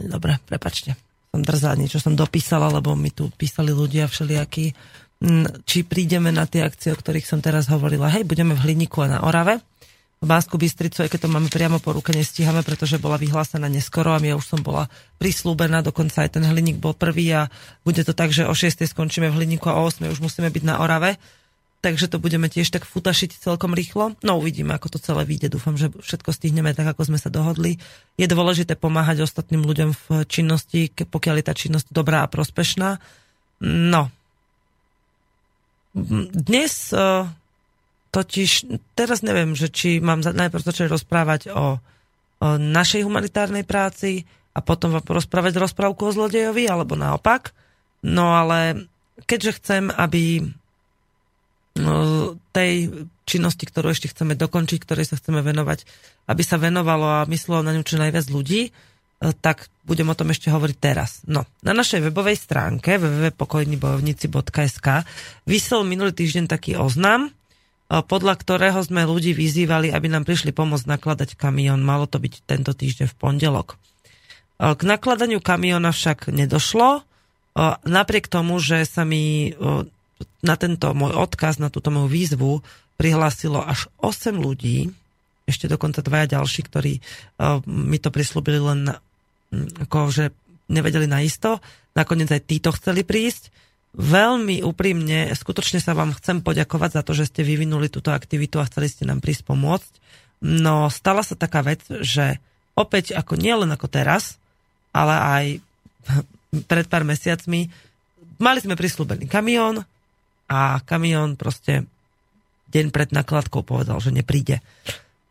Dobre, prepačte. Som drzá, niečo som dopísala, lebo mi tu písali ľudia všelijakí, mm, či prídeme na tie akcie, o ktorých som teraz hovorila. Hej, budeme v Hliníku a na Orave. V Básku Bystricu, aj keď to máme priamo po ruke, nestíhame, pretože bola vyhlásená neskoro a ja už som bola prislúbená, dokonca aj ten Hliník bol prvý a bude to tak, že o 6. skončíme v Hliníku a o 8. už musíme byť na Orave takže to budeme tiež tak futašiť celkom rýchlo. No uvidíme, ako to celé vyjde. Dúfam, že všetko stihneme tak, ako sme sa dohodli. Je dôležité pomáhať ostatným ľuďom v činnosti, pokiaľ je tá činnosť dobrá a prospešná. No. Dnes e, totiž, teraz neviem, že či mám najprv začať rozprávať o, o našej humanitárnej práci a potom vám rozprávať rozprávku o zlodejovi, alebo naopak. No ale keďže chcem, aby tej činnosti, ktorú ešte chceme dokončiť, ktorej sa chceme venovať, aby sa venovalo a myslelo na ňu čo najviac ľudí, e, tak budem o tom ešte hovoriť teraz. No, na našej webovej stránke www.pokojnibojovníci.sk vysel minulý týždeň taký oznam, e, podľa ktorého sme ľudí vyzývali, aby nám prišli pomôcť nakladať kamión. Malo to byť tento týždeň v pondelok. E, k nakladaniu kamiona však nedošlo, napriek tomu, že sa mi na tento môj odkaz, na túto moju výzvu prihlásilo až 8 ľudí, ešte dokonca dvaja ďalší, ktorí uh, mi to prislúbili len na, ako, že nevedeli naisto. Nakoniec aj títo chceli prísť. Veľmi úprimne, skutočne sa vám chcem poďakovať za to, že ste vyvinuli túto aktivitu a chceli ste nám prísť pomôcť. No stala sa taká vec, že opäť ako nie len ako teraz, ale aj pred pár mesiacmi mali sme prislúbený kamión, a kamión proste deň pred nakladkou povedal, že nepríde.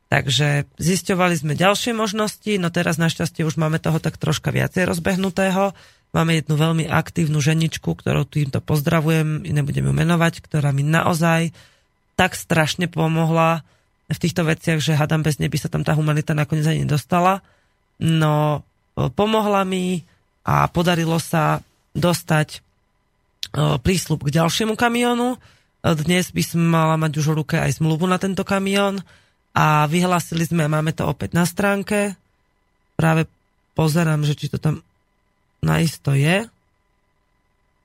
Takže zisťovali sme ďalšie možnosti, no teraz našťastie už máme toho tak troška viacej rozbehnutého. Máme jednu veľmi aktívnu ženičku, ktorou týmto pozdravujem, nebudem ju menovať, ktorá mi naozaj tak strašne pomohla v týchto veciach, že hadam bez neby sa tam tá humanita nakoniec ani nedostala. No, pomohla mi a podarilo sa dostať prísľub k ďalšiemu kamionu. Dnes by sme mala mať už v ruke aj zmluvu na tento kamión a vyhlásili sme, máme to opäť na stránke. Práve pozerám, že či to tam naisto je.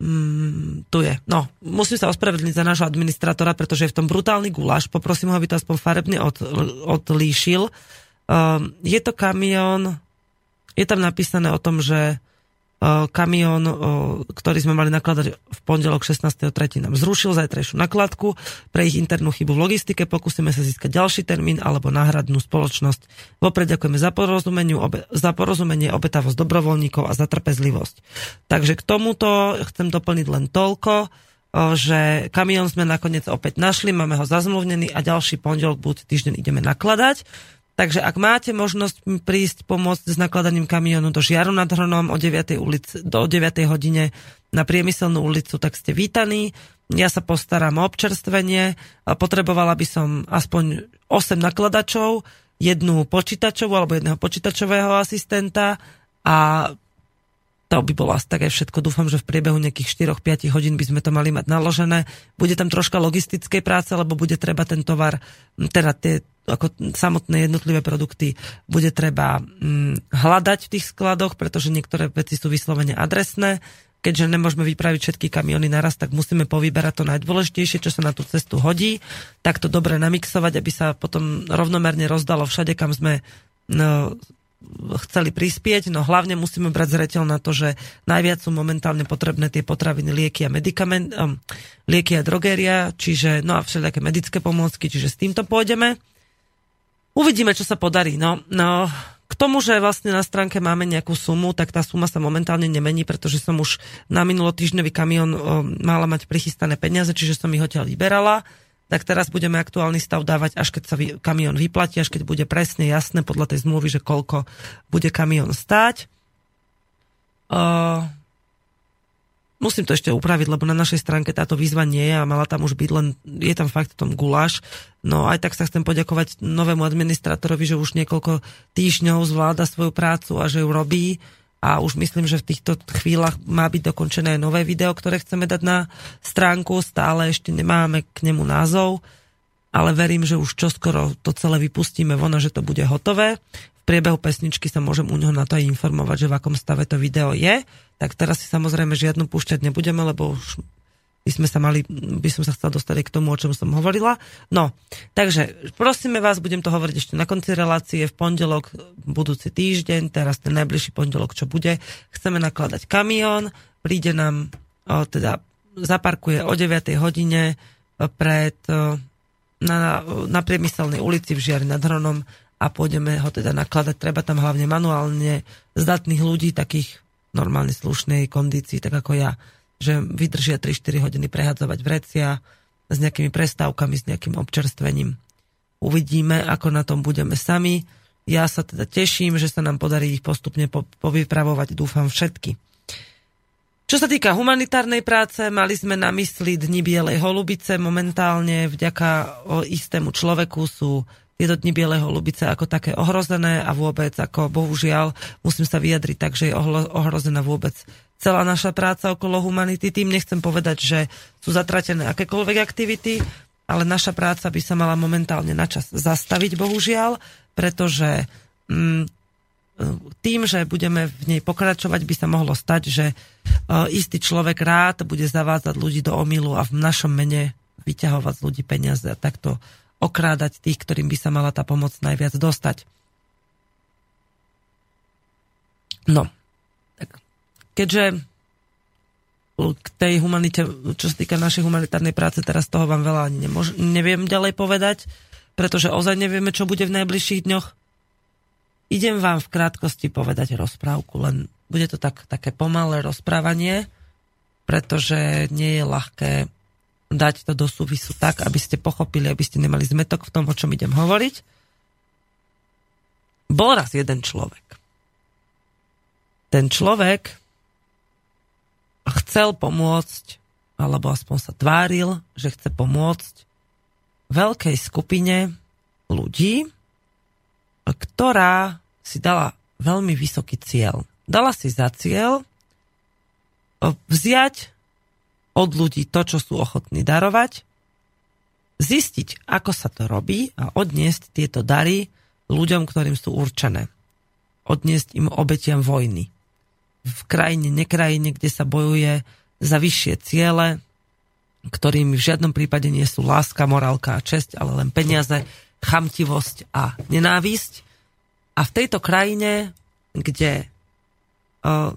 Mm, tu je. No, musím sa ospravedlniť za nášho administratora, pretože je v tom brutálny guláš. Poprosím ho, aby to aspoň farebne od, odlíšil. Um, je to kamión, je tam napísané o tom, že kamión, ktorý sme mali nakladať v pondelok 16.3. nám zrušil zajtrajšiu nakladku. Pre ich internú chybu v logistike pokúsime sa získať ďalší termín alebo náhradnú spoločnosť. Vopred ďakujeme za, obe, za porozumenie, obetavosť dobrovoľníkov a za trpezlivosť. Takže k tomuto chcem doplniť len toľko, že kamión sme nakoniec opäť našli, máme ho zazmluvnený a ďalší pondelok budúci týždeň ideme nakladať. Takže ak máte možnosť prísť pomôcť s nakladaním kamionu do Žiaru nad Hronom o 9. Ulic, do 9. hodine na priemyselnú ulicu, tak ste vítaní. Ja sa postaram o občerstvenie. Potrebovala by som aspoň 8 nakladačov, jednu počítačovú alebo jedného počítačového asistenta a to by bolo asi také všetko. Dúfam, že v priebehu nejakých 4-5 hodín by sme to mali mať naložené. Bude tam troška logistickej práce, lebo bude treba ten tovar, teda tie ako samotné jednotlivé produkty bude treba hm, hľadať v tých skladoch, pretože niektoré veci sú vyslovene adresné. Keďže nemôžeme vypraviť všetky kamiony naraz, tak musíme povyberať to najdôležitejšie, čo sa na tú cestu hodí, tak to dobre namixovať, aby sa potom rovnomerne rozdalo všade, kam sme no, chceli prispieť, no hlavne musíme brať zreteľ na to, že najviac sú momentálne potrebné tie potraviny, lieky a medikament, um, lieky a drogéria, čiže no a všelijaké medické pomôcky, čiže s týmto pôjdeme. Uvidíme, čo sa podarí. No, no, k tomu, že vlastne na stránke máme nejakú sumu, tak tá suma sa momentálne nemení, pretože som už na minulotýždňový kamión um, mala mať prichystané peniaze, čiže som ich odtiaľ vyberala. Tak teraz budeme aktuálny stav dávať, až keď sa vy, kamión vyplatí, až keď bude presne jasné podľa tej zmluvy, že koľko bude kamión stáť. Uh, musím to ešte upraviť, lebo na našej stránke táto výzva nie je a mala tam už byť, len je tam fakt tom guláš. No aj tak sa chcem poďakovať novému administrátorovi, že už niekoľko týždňov zvláda svoju prácu a že ju robí a už myslím, že v týchto chvíľach má byť dokončené nové video, ktoré chceme dať na stránku. Stále ešte nemáme k nemu názov, ale verím, že už čoskoro to celé vypustíme von že to bude hotové. V priebehu pesničky sa môžem u neho na to aj informovať, že v akom stave to video je. Tak teraz si samozrejme žiadnu púšťať nebudeme, lebo už by sme sa mali, by som sa chcel dostať k tomu, o čom som hovorila. No, takže prosíme vás, budem to hovoriť ešte na konci relácie, v pondelok, budúci týždeň, teraz ten najbližší pondelok, čo bude, chceme nakladať kamión, príde nám, o, teda zaparkuje o 9. hodine pred, na, na priemyselnej ulici v Žiari nad Hronom a pôjdeme ho teda nakladať. Treba tam hlavne manuálne zdatných ľudí, takých normálne slušnej kondícii, tak ako ja že vydržia 3-4 hodiny prehadzovať vrecia s nejakými prestávkami, s nejakým občerstvením. Uvidíme, ako na tom budeme sami. Ja sa teda teším, že sa nám podarí ich postupne po, povypravovať, dúfam všetky. Čo sa týka humanitárnej práce, mali sme na mysli Dni Bielej holubice. Momentálne vďaka istému človeku sú tieto Dni Bielej holubice ako také ohrozené a vôbec ako bohužiaľ musím sa vyjadriť tak, že je ohrozená vôbec celá naša práca okolo humanity. Tým nechcem povedať, že sú zatratené akékoľvek aktivity, ale naša práca by sa mala momentálne načas zastaviť, bohužiaľ, pretože mm, tým, že budeme v nej pokračovať, by sa mohlo stať, že e, istý človek rád bude zavádzať ľudí do omilu a v našom mene vyťahovať z ľudí peniaze a takto okrádať tých, ktorým by sa mala tá pomoc najviac dostať. No, keďže k tej humanite, čo sa týka našej humanitárnej práce, teraz toho vám veľa nemôž, neviem ďalej povedať, pretože ozaj nevieme, čo bude v najbližších dňoch. Idem vám v krátkosti povedať rozprávku, len bude to tak, také pomalé rozprávanie, pretože nie je ľahké dať to do súvisu tak, aby ste pochopili, aby ste nemali zmetok v tom, o čom idem hovoriť. Bol raz jeden človek. Ten človek chcel pomôcť, alebo aspoň sa tváril, že chce pomôcť veľkej skupine ľudí, ktorá si dala veľmi vysoký cieľ. Dala si za cieľ vziať od ľudí to, čo sú ochotní darovať, zistiť, ako sa to robí a odniesť tieto dary ľuďom, ktorým sú určené. Odniesť im obetiam vojny v krajine, nekrajine, kde sa bojuje za vyššie ciele, ktorými v žiadnom prípade nie sú láska, morálka a česť, ale len peniaze, chamtivosť a nenávisť. A v tejto krajine, kde uh,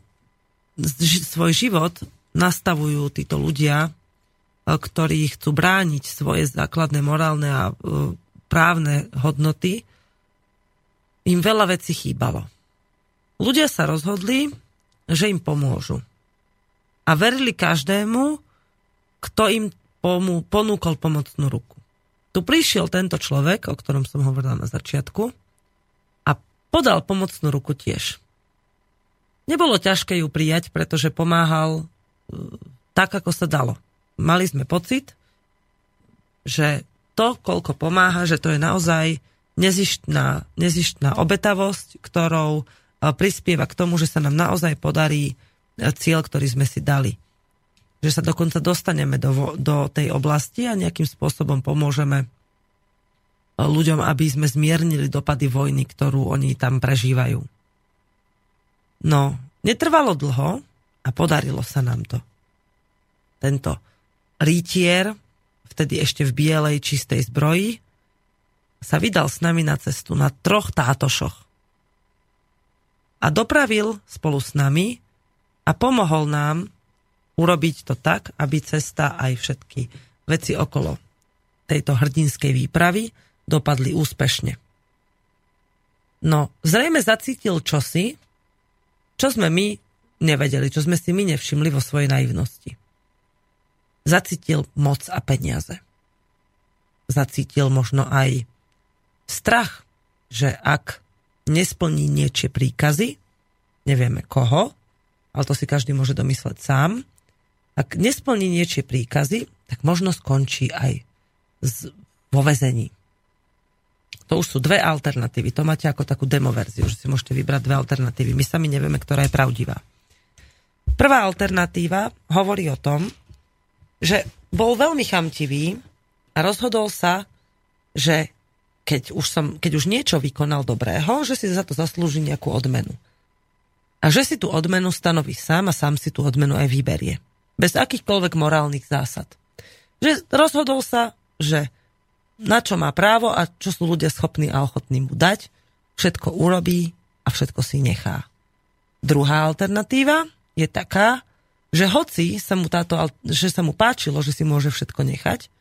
svoj život nastavujú títo ľudia, uh, ktorí chcú brániť svoje základné morálne a uh, právne hodnoty, im veľa vecí chýbalo. Ľudia sa rozhodli, že im pomôžu. A verili každému, kto im pomú, ponúkol pomocnú ruku. Tu prišiel tento človek, o ktorom som hovorila na začiatku, a podal pomocnú ruku tiež. Nebolo ťažké ju prijať, pretože pomáhal e, tak, ako sa dalo. Mali sme pocit, že to, koľko pomáha, že to je naozaj nezištná, nezištná obetavosť, ktorou prispieva k tomu, že sa nám naozaj podarí e, cieľ, ktorý sme si dali. Že sa dokonca dostaneme do, do tej oblasti a nejakým spôsobom pomôžeme e, ľuďom, aby sme zmiernili dopady vojny, ktorú oni tam prežívajú. No, netrvalo dlho a podarilo sa nám to. Tento rytier, vtedy ešte v bielej čistej zbroji, sa vydal s nami na cestu na troch tátošoch a dopravil spolu s nami a pomohol nám urobiť to tak, aby cesta aj všetky veci okolo tejto hrdinskej výpravy dopadli úspešne. No, zrejme zacítil čosi, čo sme my nevedeli, čo sme si my nevšimli vo svojej naivnosti. Zacítil moc a peniaze. zacítil možno aj strach, že ak nesplní niečie príkazy, nevieme koho, ale to si každý môže domysleť sám, ak nesplní niečie príkazy, tak možno skončí aj z, vo vezení. To už sú dve alternatívy. To máte ako takú demoverziu, že si môžete vybrať dve alternatívy. My sami nevieme, ktorá je pravdivá. Prvá alternatíva hovorí o tom, že bol veľmi chamtivý a rozhodol sa, že keď už, som, keď už niečo vykonal dobrého, že si za to zaslúži nejakú odmenu. A že si tú odmenu stanoví sám a sám si tú odmenu aj vyberie. Bez akýchkoľvek morálnych zásad. Že rozhodol sa, že na čo má právo a čo sú ľudia schopní a ochotní mu dať, všetko urobí a všetko si nechá. Druhá alternatíva je taká, že hoci sa mu, táto, že sa mu páčilo, že si môže všetko nechať,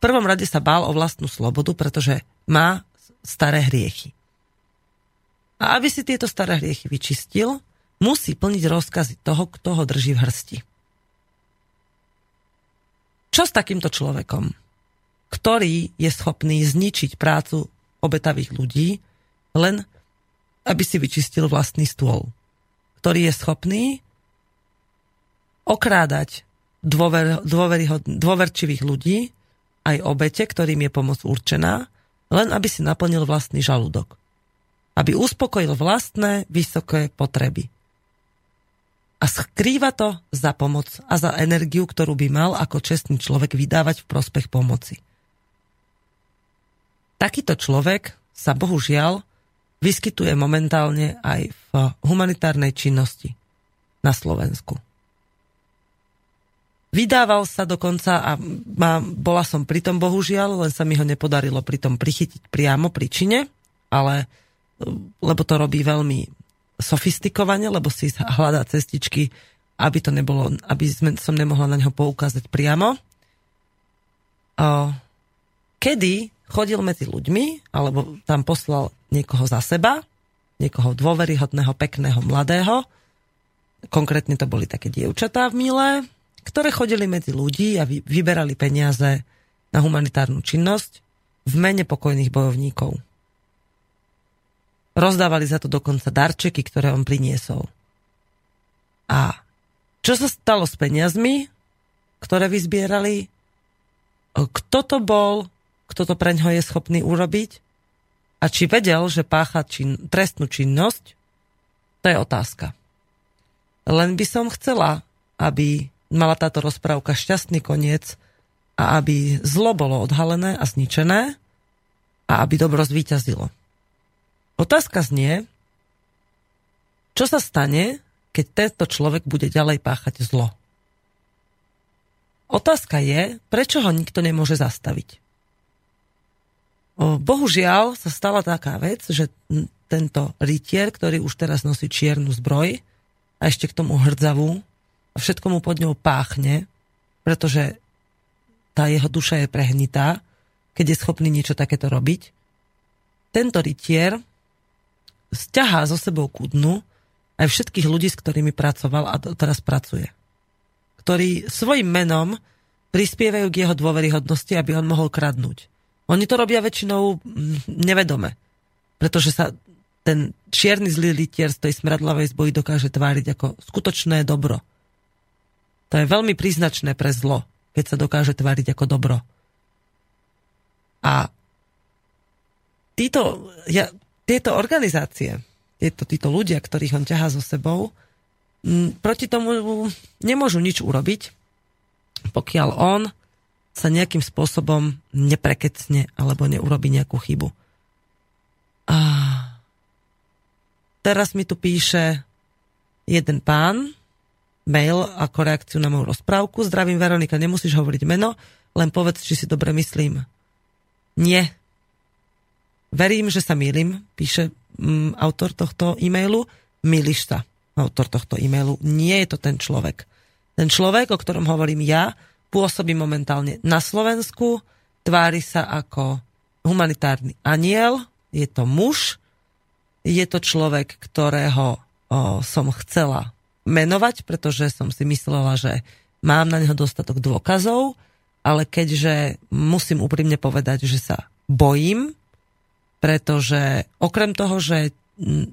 v prvom rade sa bál o vlastnú slobodu, pretože má staré hriechy. A aby si tieto staré hriechy vyčistil, musí plniť rozkazy toho, kto ho drží v hrsti. Čo s takýmto človekom? ktorý je schopný zničiť prácu obetavých ľudí, len aby si vyčistil vlastný stôl. Ktorý je schopný okrádať dôver, dôverčivých ľudí, aj obete, ktorým je pomoc určená, len aby si naplnil vlastný žalúdok. Aby uspokojil vlastné vysoké potreby. A skrýva to za pomoc a za energiu, ktorú by mal ako čestný človek vydávať v prospech pomoci takýto človek sa bohužiaľ vyskytuje momentálne aj v humanitárnej činnosti na Slovensku. Vydával sa dokonca a má, bola som pri tom bohužiaľ, len sa mi ho nepodarilo pri tom prichytiť priamo pri čine, ale lebo to robí veľmi sofistikovane, lebo si hľadá cestičky, aby to nebolo, aby sme, som nemohla na neho poukázať priamo. Kedy chodil medzi ľuďmi, alebo tam poslal niekoho za seba, niekoho dôveryhodného, pekného, mladého. Konkrétne to boli také dievčatá v Mile, ktoré chodili medzi ľudí a vyberali peniaze na humanitárnu činnosť v mene pokojných bojovníkov. Rozdávali za to dokonca darčeky, ktoré on priniesol. A čo sa stalo s peniazmi, ktoré vyzbierali? Kto to bol? kto to pre ňoho je schopný urobiť a či vedel, že pácha čin, trestnú činnosť, to je otázka. Len by som chcela, aby mala táto rozprávka šťastný koniec a aby zlo bolo odhalené a zničené a aby dobro zvíťazilo. Otázka znie, čo sa stane, keď tento človek bude ďalej páchať zlo. Otázka je, prečo ho nikto nemôže zastaviť. Bohužiaľ sa stala taká vec, že tento rytier, ktorý už teraz nosí čiernu zbroj a ešte k tomu hrdzavú všetko mu pod ňou páchne, pretože tá jeho duša je prehnitá, keď je schopný niečo takéto robiť. Tento rytier stiahá zo sebou ku dnu aj všetkých ľudí, s ktorými pracoval a teraz pracuje. Ktorí svojim menom prispievajú k jeho dôveryhodnosti, aby on mohol kradnúť. Oni to robia väčšinou nevedome, pretože sa ten čierny zlý litier z tej smradlavej zboji dokáže tváriť ako skutočné dobro. To je veľmi príznačné pre zlo, keď sa dokáže tváriť ako dobro. A títo, ja, tieto organizácie, tieto, títo ľudia, ktorých on ťahá so sebou, m, proti tomu nemôžu nič urobiť, pokiaľ on sa nejakým spôsobom neprekecne alebo neurobi nejakú chybu. A teraz mi tu píše jeden pán, mail ako reakciu na moju rozprávku. Zdravím Veronika, nemusíš hovoriť meno, len povedz, či si dobre myslím. Nie. Verím, že sa milím, píše mm, autor tohto e-mailu. Miliš sa, autor tohto e-mailu. Nie je to ten človek. Ten človek, o ktorom hovorím ja, pôsobí momentálne na Slovensku, tvári sa ako humanitárny aniel, je to muž, je to človek, ktorého o, som chcela menovať, pretože som si myslela, že mám na neho dostatok dôkazov ale keďže musím úprimne povedať, že sa bojím, pretože okrem toho, že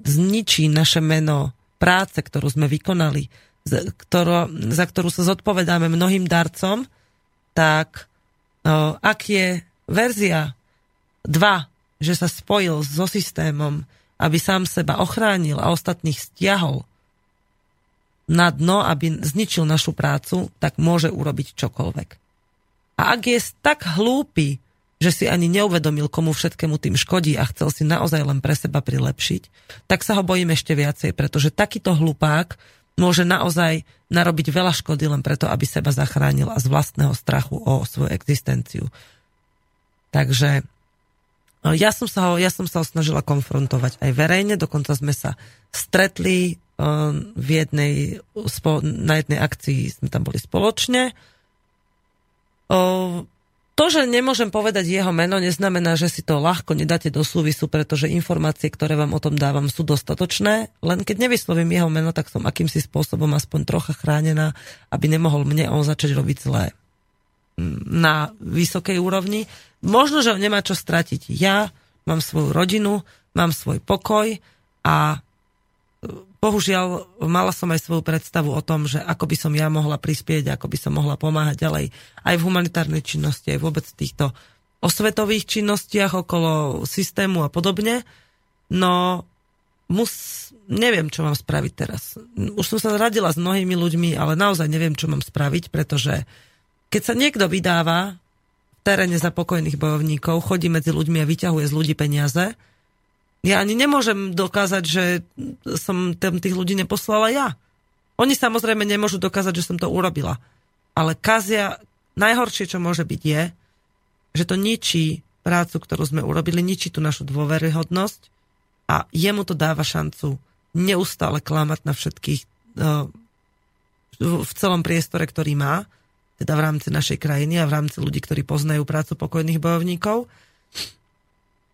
zničí naše meno práce, ktorú sme vykonali, ktorú, za ktorú sa zodpovedáme mnohým darcom, tak ak je verzia 2, že sa spojil so systémom, aby sám seba ochránil a ostatných stiahol na dno, aby zničil našu prácu, tak môže urobiť čokoľvek. A ak je tak hlúpy, že si ani neuvedomil, komu všetkému tým škodí a chcel si naozaj len pre seba prilepšiť, tak sa ho bojím ešte viacej, pretože takýto hlupák môže naozaj narobiť veľa škody len preto, aby seba zachránil a z vlastného strachu o svoju existenciu. Takže no, ja som sa ho, ja som sa ho snažila konfrontovať aj verejne, dokonca sme sa stretli v jednej, na jednej akcii sme tam boli spoločne to, že nemôžem povedať jeho meno, neznamená, že si to ľahko nedáte do súvisu, pretože informácie, ktoré vám o tom dávam, sú dostatočné. Len keď nevyslovím jeho meno, tak som akýmsi spôsobom aspoň trocha chránená, aby nemohol mne on začať robiť zlé na vysokej úrovni. Možno, že nemá čo stratiť. Ja mám svoju rodinu, mám svoj pokoj a bohužiaľ mala som aj svoju predstavu o tom, že ako by som ja mohla prispieť, ako by som mohla pomáhať ďalej aj v humanitárnej činnosti, aj vôbec v týchto osvetových činnostiach okolo systému a podobne. No, mus, neviem, čo mám spraviť teraz. Už som sa zradila s mnohými ľuďmi, ale naozaj neviem, čo mám spraviť, pretože keď sa niekto vydáva v teréne za pokojných bojovníkov, chodí medzi ľuďmi a vyťahuje z ľudí peniaze, ja ani nemôžem dokázať, že som tých ľudí neposlala ja. Oni samozrejme nemôžu dokázať, že som to urobila. Ale kazia, najhoršie, čo môže byť, je, že to ničí prácu, ktorú sme urobili, ničí tú našu dôveryhodnosť a jemu to dáva šancu neustále klamať na všetkých uh, v celom priestore, ktorý má, teda v rámci našej krajiny a v rámci ľudí, ktorí poznajú prácu pokojných bojovníkov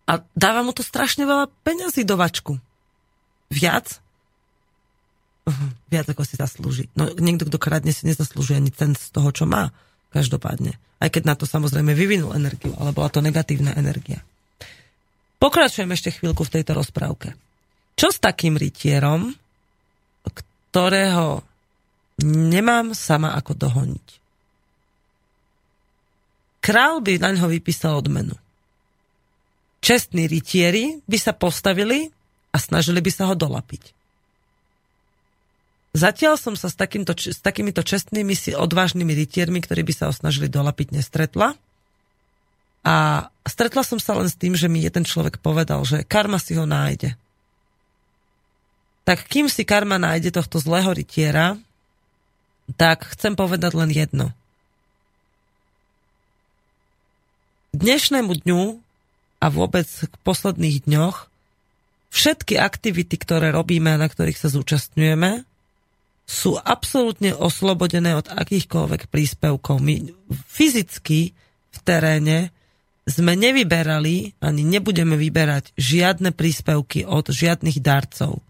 a dáva mu to strašne veľa peňazí do vačku. Viac? Uh, viac ako si zaslúži. No niekto, kto kradne, si nezaslúži ani cent z toho, čo má. Každopádne. Aj keď na to samozrejme vyvinul energiu, ale bola to negatívna energia. Pokračujem ešte chvíľku v tejto rozprávke. Čo s takým rytierom, ktorého nemám sama ako dohoniť? Král by na ňo vypísal odmenu čestní rytieri by sa postavili a snažili by sa ho dolapiť. Zatiaľ som sa s, takýmto, s takýmito čestnými, si odvážnymi rytiermi, ktorí by sa ho snažili dolapiť, nestretla. A stretla som sa len s tým, že mi jeden človek povedal, že karma si ho nájde. Tak kým si karma nájde tohto zlého rytiera, tak chcem povedať len jedno. Dnešnému dňu a vôbec k posledných dňoch všetky aktivity, ktoré robíme a na ktorých sa zúčastňujeme, sú absolútne oslobodené od akýchkoľvek príspevkov. My fyzicky v teréne sme nevyberali, ani nebudeme vyberať žiadne príspevky od žiadnych darcov.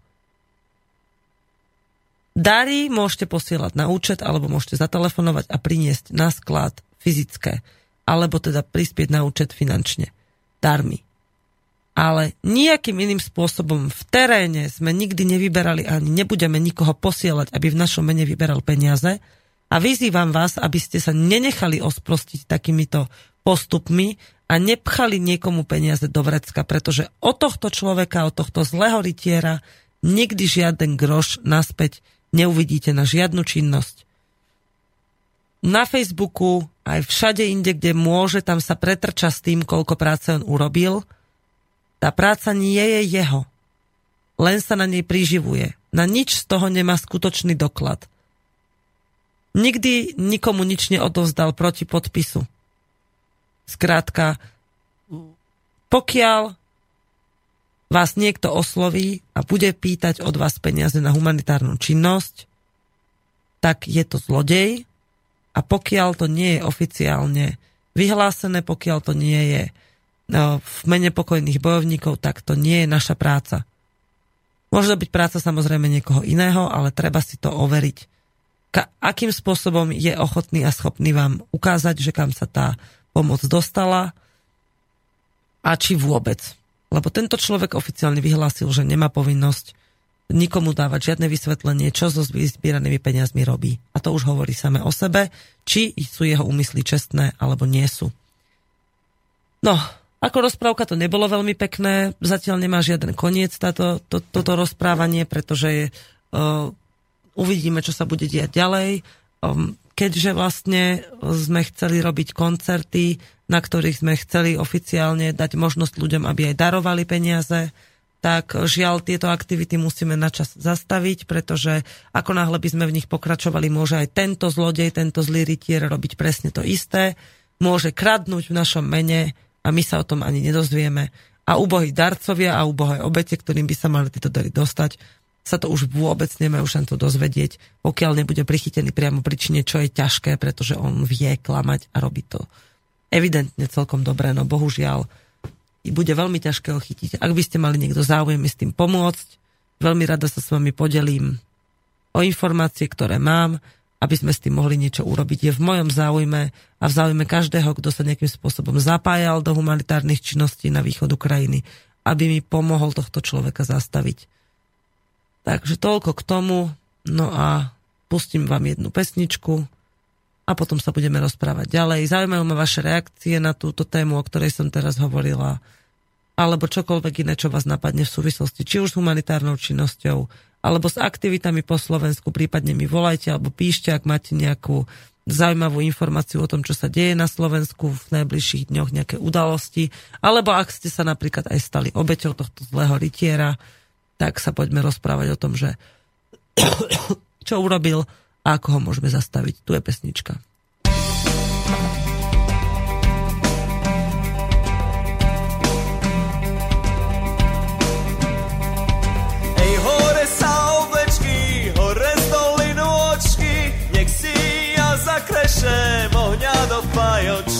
Dary môžete posielať na účet, alebo môžete zatelefonovať a priniesť na sklad fyzické, alebo teda prispieť na účet finančne darmi. Ale nejakým iným spôsobom v teréne sme nikdy nevyberali ani nebudeme nikoho posielať, aby v našom mene vyberal peniaze. A vyzývam vás, aby ste sa nenechali osprostiť takýmito postupmi a nepchali niekomu peniaze do vrecka, pretože od tohto človeka, od tohto zlého rytiera nikdy žiaden groš naspäť neuvidíte na žiadnu činnosť. Na Facebooku aj všade inde, kde môže, tam sa pretrča s tým, koľko práce on urobil. Tá práca nie je jeho. Len sa na nej priživuje. Na nič z toho nemá skutočný doklad. Nikdy nikomu nič neodovzdal proti podpisu. Skrátka, pokiaľ vás niekto osloví a bude pýtať od vás peniaze na humanitárnu činnosť, tak je to zlodej, a pokiaľ to nie je oficiálne vyhlásené, pokiaľ to nie je no, v mene pokojných bojovníkov, tak to nie je naša práca. Môže to byť práca samozrejme niekoho iného, ale treba si to overiť. ka- akým spôsobom je ochotný a schopný vám ukázať, že kam sa tá pomoc dostala a či vôbec. Lebo tento človek oficiálne vyhlásil, že nemá povinnosť nikomu dávať žiadne vysvetlenie, čo so zbieranými peniazmi robí. A to už hovorí same o sebe, či sú jeho úmysly čestné, alebo nie sú. No, ako rozprávka to nebolo veľmi pekné, zatiaľ nemá žiaden koniec táto, to, toto rozprávanie, pretože uh, uvidíme, čo sa bude diať ďalej. Um, keďže vlastne sme chceli robiť koncerty, na ktorých sme chceli oficiálne dať možnosť ľuďom, aby aj darovali peniaze, tak žiaľ tieto aktivity musíme načas zastaviť, pretože ako náhle by sme v nich pokračovali, môže aj tento zlodej, tento zlý rytier robiť presne to isté, môže kradnúť v našom mene a my sa o tom ani nedozvieme. A ubohí darcovia a ubohé obete, ktorým by sa mali tieto dary dostať, sa to už vôbec nemajú šancu dozvedieť, pokiaľ nebude prichytený priamo príčine, čo je ťažké, pretože on vie klamať a robí to evidentne celkom dobre, no bohužiaľ bude veľmi ťažké ho chytiť. Ak by ste mali niekto záujem s tým pomôcť, veľmi rada sa s vami podelím o informácie, ktoré mám, aby sme s tým mohli niečo urobiť. Je v mojom záujme a v záujme každého, kto sa nejakým spôsobom zapájal do humanitárnych činností na východ Ukrajiny, aby mi pomohol tohto človeka zastaviť. Takže toľko k tomu. No a pustím vám jednu pesničku a potom sa budeme rozprávať ďalej. Zaujímajú ma vaše reakcie na túto tému, o ktorej som teraz hovorila alebo čokoľvek iné, čo vás napadne v súvislosti či už s humanitárnou činnosťou, alebo s aktivitami po Slovensku, prípadne mi volajte alebo píšte, ak máte nejakú zaujímavú informáciu o tom, čo sa deje na Slovensku v najbližších dňoch, nejaké udalosti, alebo ak ste sa napríklad aj stali obeťou tohto zlého rytiera, tak sa poďme rozprávať o tom, že čo urobil a ako ho môžeme zastaviť. Tu je pesnička. krešem ohňa do fajočky.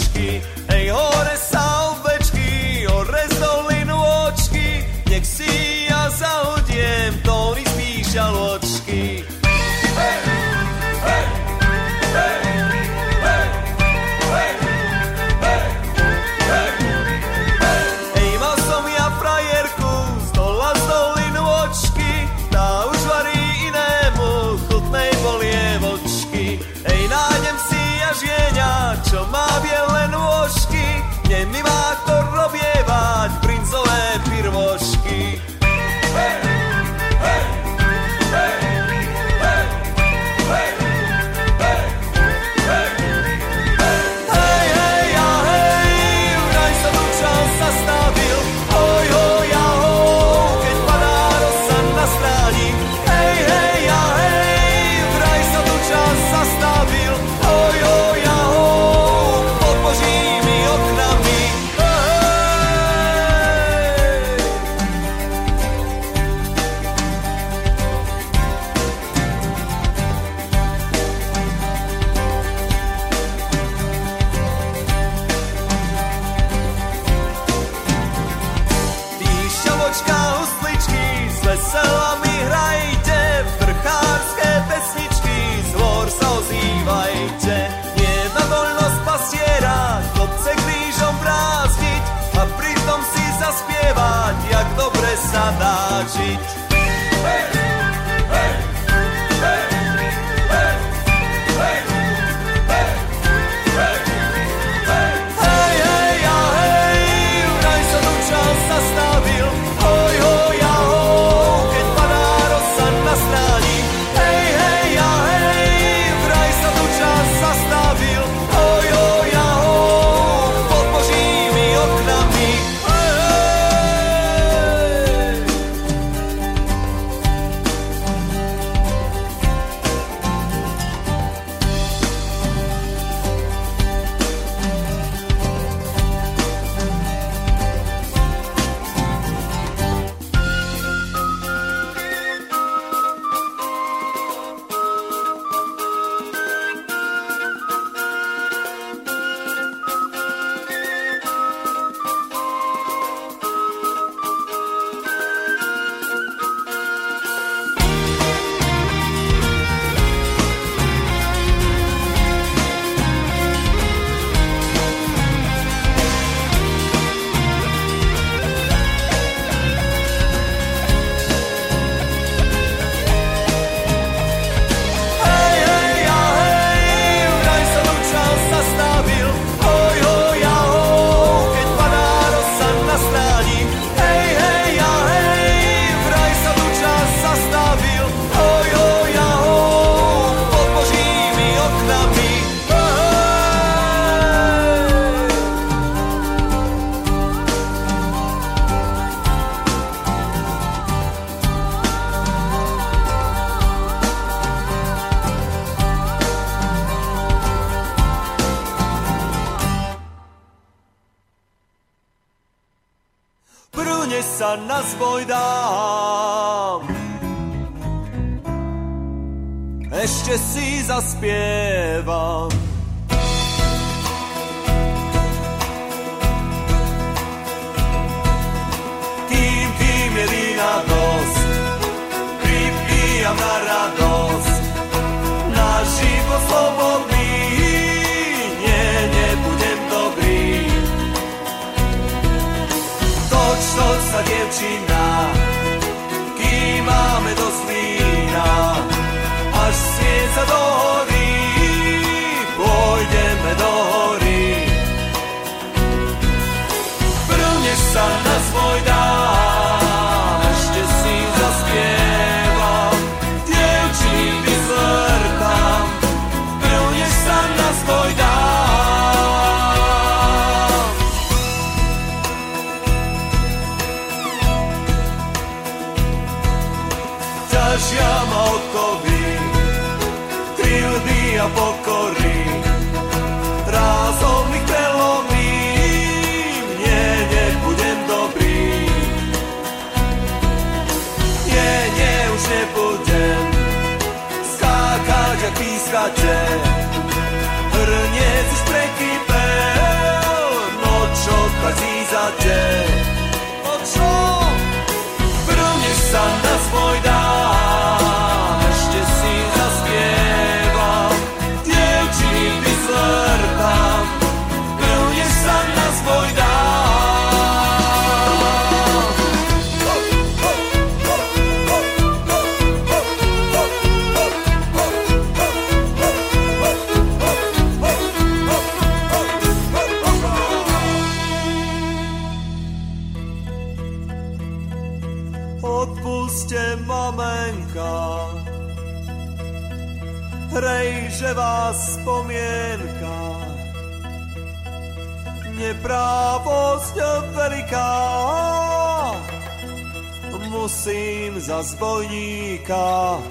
Za zbojníka.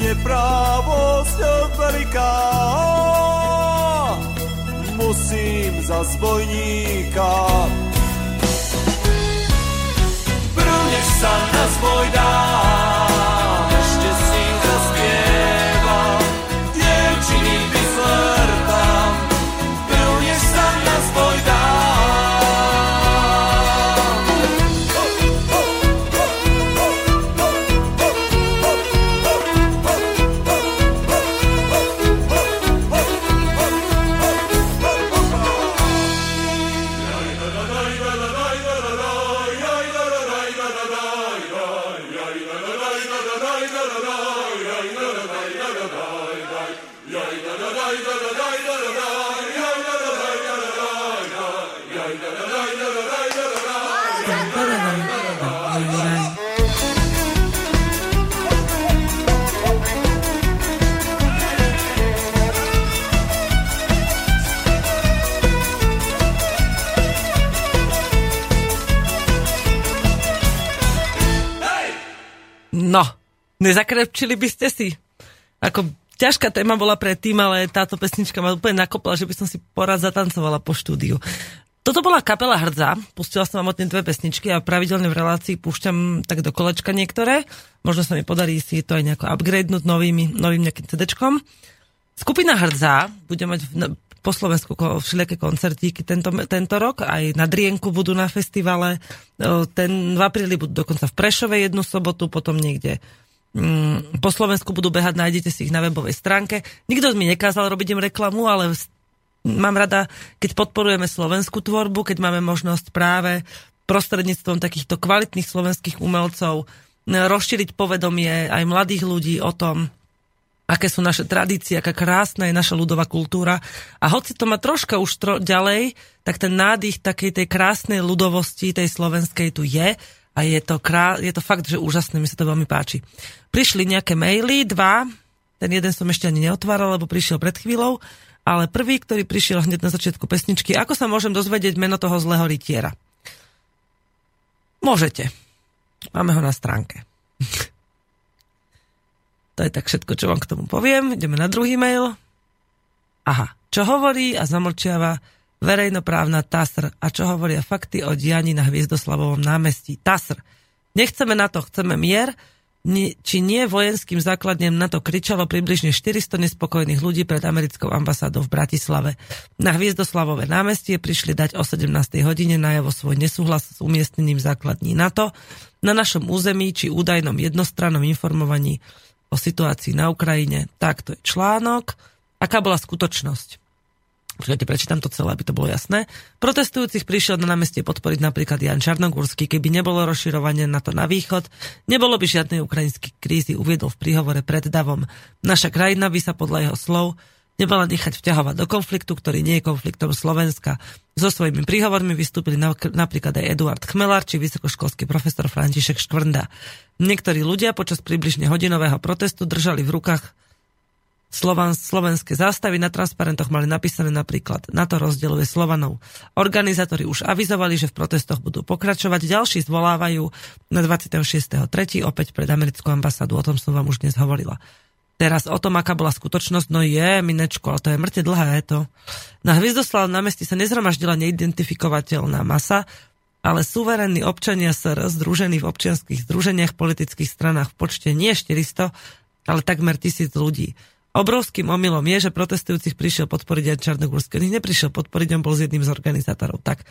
Neprávosť veľká, musím za zbojníka. Prvneš sa na dám, nezakrepčili by ste si. Ako ťažká téma bola predtým, ale táto pesnička ma úplne nakopla, že by som si porad zatancovala po štúdiu. Toto bola kapela Hrdza, pustila som vám od dve pesničky a pravidelne v relácii púšťam tak do kolečka niektoré. Možno sa mi podarí si to aj nejako upgradenúť novými, novým nejakým CD-čkom. Skupina Hrdza bude mať po Slovensku všelijaké koncertíky tento, tento rok, aj na Drienku budú na festivale, O, ten v apríli budú dokonca v Prešove jednu sobotu, potom niekde po Slovensku budú behať, nájdete si ich na webovej stránke. Nikto mi nekázal robiť im reklamu, ale mám rada, keď podporujeme slovenskú tvorbu, keď máme možnosť práve prostredníctvom takýchto kvalitných slovenských umelcov n- rozšíriť povedomie aj mladých ľudí o tom, aké sú naše tradície, aká krásna je naša ľudová kultúra. A hoci to má troška už tro- ďalej, tak ten nádych takej tej krásnej ľudovosti, tej slovenskej tu je a je to, krá- je to fakt, že úžasné, mi sa to veľmi páči. Prišli nejaké maily, dva, ten jeden som ešte ani neotváral, lebo prišiel pred chvíľou, ale prvý, ktorý prišiel hneď na začiatku pesničky, ako sa môžem dozvedieť meno toho zlého rytiera? Môžete. Máme ho na stránke. To je tak všetko, čo vám k tomu poviem. Ideme na druhý mail. Aha, čo hovorí a zamlčiava verejnoprávna TASR. A čo hovoria fakty o dianí na Hviezdoslavovom námestí? TASR. Nechceme na to, chceme mier, či nie vojenským základnem na to kričalo približne 400 nespokojných ľudí pred americkou ambasádou v Bratislave. Na Hviezdoslavové námestie prišli dať o 17. hodine najavo svoj nesúhlas s umiestnením základní NATO na našom území či údajnom jednostrannom informovaní o situácii na Ukrajine. Tak to je článok. Aká bola skutočnosť? Počkajte, prečítam to celé, aby to bolo jasné. Protestujúcich prišiel na námestie podporiť napríklad Jan Čarnogórsky, keby nebolo rozširovanie na to na východ, nebolo by žiadnej ukrajinskej krízy, uviedol v príhovore pred davom. Naša krajina by sa podľa jeho slov nebala nechať vťahovať do konfliktu, ktorý nie je konfliktom Slovenska. So svojimi príhovormi vystúpili napríklad aj Eduard Chmelár či vysokoškolský profesor František Škvrnda. Niektorí ľudia počas približne hodinového protestu držali v rukách Slovan, slovenské zástavy na transparentoch mali napísané napríklad na to rozdieluje Slovanov. Organizátori už avizovali, že v protestoch budú pokračovať. Ďalší zvolávajú na 26.3. opäť pred americkú ambasádu. O tom som vám už dnes hovorila. Teraz o tom, aká bola skutočnosť, no je, minečko, ale to je mŕte dlhé, je to. Na Hviezdoslav námestí sa nezhromaždila neidentifikovateľná masa, ale suverénni občania SR združení v občianských združeniach, politických stranách v počte nie 400, ale takmer tisíc ľudí. Obrovským omylom je, že protestujúcich prišiel podporiť aj Čarnogórske. On ich neprišiel podporiť, on bol z jedným z organizátorov. Tak e,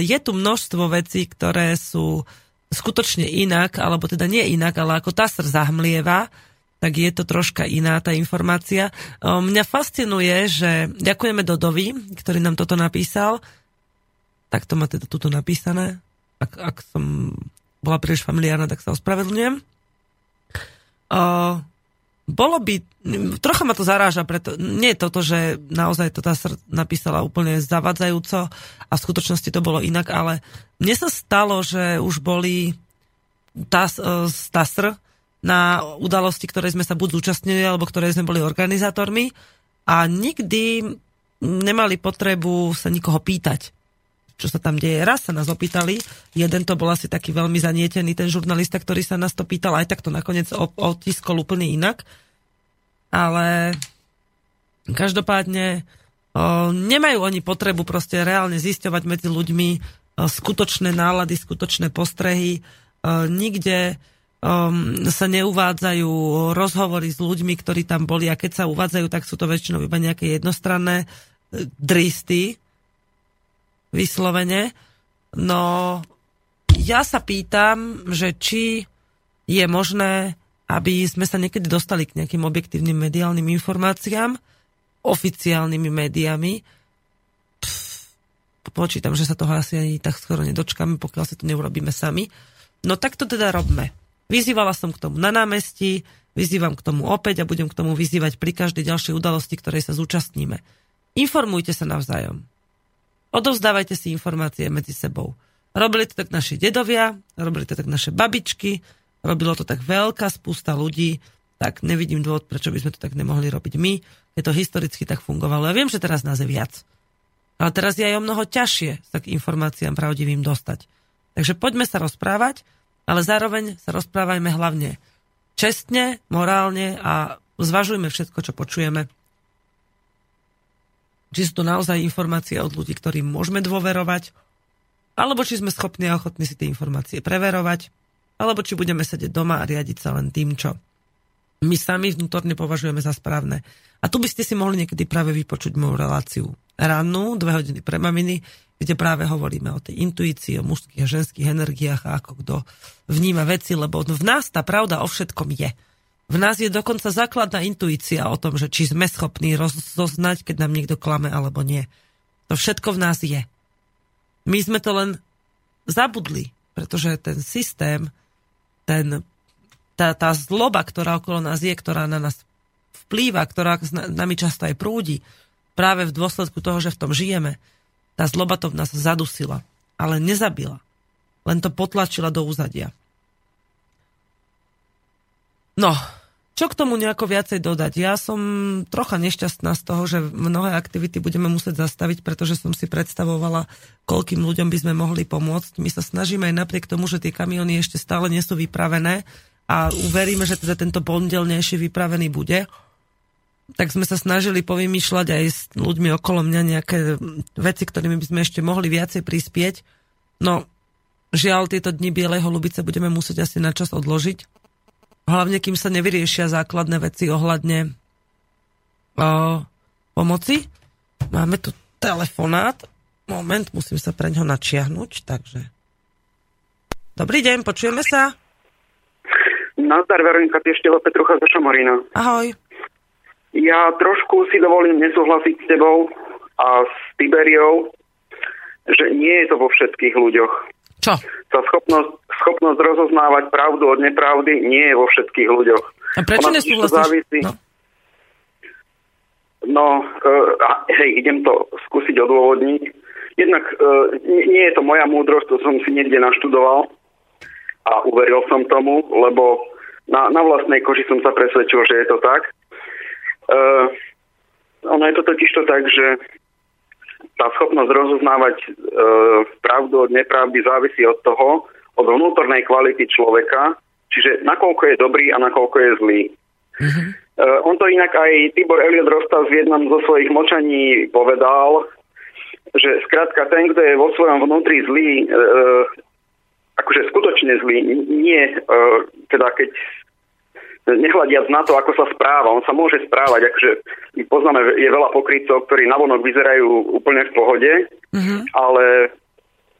je tu množstvo vecí, ktoré sú skutočne inak, alebo teda nie inak, ale ako TASR zahmlieva, tak je to troška iná tá informácia. E, mňa fascinuje, že ďakujeme Dodovi, ktorý nám toto napísal. Tak to má teda tuto napísané. Ak, ak som bola príliš familiárna, tak sa ospravedlňujem. Uh, bolo by, trocha ma to zaráža, preto, nie je toto, že naozaj to tá sr napísala úplne zavadzajúco a v skutočnosti to bolo inak, ale mne sa stalo, že už boli tá, e, tá sr na udalosti, ktoré sme sa buď zúčastnili, alebo ktoré sme boli organizátormi a nikdy nemali potrebu sa nikoho pýtať čo sa tam deje. Raz sa nás opýtali, jeden to bol asi taký veľmi zanietený, ten žurnalista, ktorý sa nás to pýtal, aj tak to nakoniec otiskol úplne inak. Ale každopádne nemajú oni potrebu proste reálne zisťovať medzi ľuďmi skutočné nálady, skutočné postrehy. Nikde sa neuvádzajú rozhovory s ľuďmi, ktorí tam boli a keď sa uvádzajú, tak sú to väčšinou iba nejaké jednostranné e, dristy, vyslovene. No ja sa pýtam, že či je možné, aby sme sa niekedy dostali k nejakým objektívnym mediálnym informáciám, oficiálnymi médiami. Pff, počítam, že sa toho asi ani tak skoro nedočkáme, pokiaľ si to neurobíme sami. No tak to teda robme. Vyzývala som k tomu na námestí, vyzývam k tomu opäť a budem k tomu vyzývať pri každej ďalšej udalosti, ktorej sa zúčastníme. Informujte sa navzájom. Odovzdávajte si informácie medzi sebou. Robili to tak naši dedovia, robili to tak naše babičky, robilo to tak veľká spústa ľudí, tak nevidím dôvod, prečo by sme to tak nemohli robiť my. Je to historicky tak fungovalo. Ja viem, že teraz nás je viac. Ale teraz je aj o mnoho ťažšie sa k informáciám pravdivým dostať. Takže poďme sa rozprávať, ale zároveň sa rozprávajme hlavne čestne, morálne a zvažujme všetko, čo počujeme či sú to naozaj informácie od ľudí, ktorým môžeme dôverovať, alebo či sme schopní a ochotní si tie informácie preverovať, alebo či budeme sedieť doma a riadiť sa len tým, čo my sami vnútorne považujeme za správne. A tu by ste si mohli niekedy práve vypočuť moju reláciu rannú, dve hodiny pre maminy, kde práve hovoríme o tej intuícii, o mužských a ženských energiách a ako kto vníma veci, lebo v nás tá pravda o všetkom je. V nás je dokonca základná intuícia o tom, že či sme schopní rozoznať, keď nám niekto klame alebo nie. To všetko v nás je. My sme to len zabudli, pretože ten systém, ten, tá, tá zloba, ktorá okolo nás je, ktorá na nás vplýva, ktorá s nami často aj prúdi, práve v dôsledku toho, že v tom žijeme, tá zloba to v nás zadusila, ale nezabila. Len to potlačila do úzadia. No, čo k tomu nejako viacej dodať? Ja som trocha nešťastná z toho, že mnohé aktivity budeme musieť zastaviť, pretože som si predstavovala, koľkým ľuďom by sme mohli pomôcť. My sa snažíme aj napriek tomu, že tie kamiony ešte stále nie sú vypravené a uveríme, že teda tento pondelnejší vypravený bude. tak sme sa snažili povymýšľať aj s ľuďmi okolo mňa nejaké veci, ktorými by sme ešte mohli viacej prispieť. No, žiaľ, tieto dni Bielej holubice budeme musieť asi na čas odložiť. Hlavne, kým sa nevyriešia základné veci ohľadne o, pomoci. Máme tu telefonát. Moment, musím sa pre ňo načiahnuť, takže... Dobrý deň, počujeme sa? Nazdar, Veronika Piešteho, Petrucha zo Šamorína. Ahoj. Ja trošku si dovolím nesúhlasiť s tebou a s Tiberiou, že nie je to vo všetkých ľuďoch. Čo? Tá schopnosť, schopnosť rozoznávať pravdu od nepravdy nie je vo všetkých ľuďoch. A prečo nesúhlasíš? závisí... No. No, uh, hej, idem to skúsiť odôvodniť. Jednak nie, nie je to moja múdrosť, to som si niekde naštudoval a uveril som tomu, lebo na, na vlastnej koži som sa presvedčil, že je to tak. Uh, ono je to totiž to tak, že tá schopnosť rozoznávať uh, pravdu od nepravdy závisí od toho, od vnútornej kvality človeka, čiže nakoľko je dobrý a nakoľko je zlý. Uh, on to inak aj Tibor Eliot Rostas v jednom zo svojich močaní povedal, že skrátka ten, kto je vo svojom vnútri zlý, uh, akože skutočne zlý, nie, uh, teda keď nehľadiac na to, ako sa správa. On sa môže správať, akože my poznáme, je veľa pokrytcov, ktorí navonok vyzerajú úplne v pohode, Mhm. ale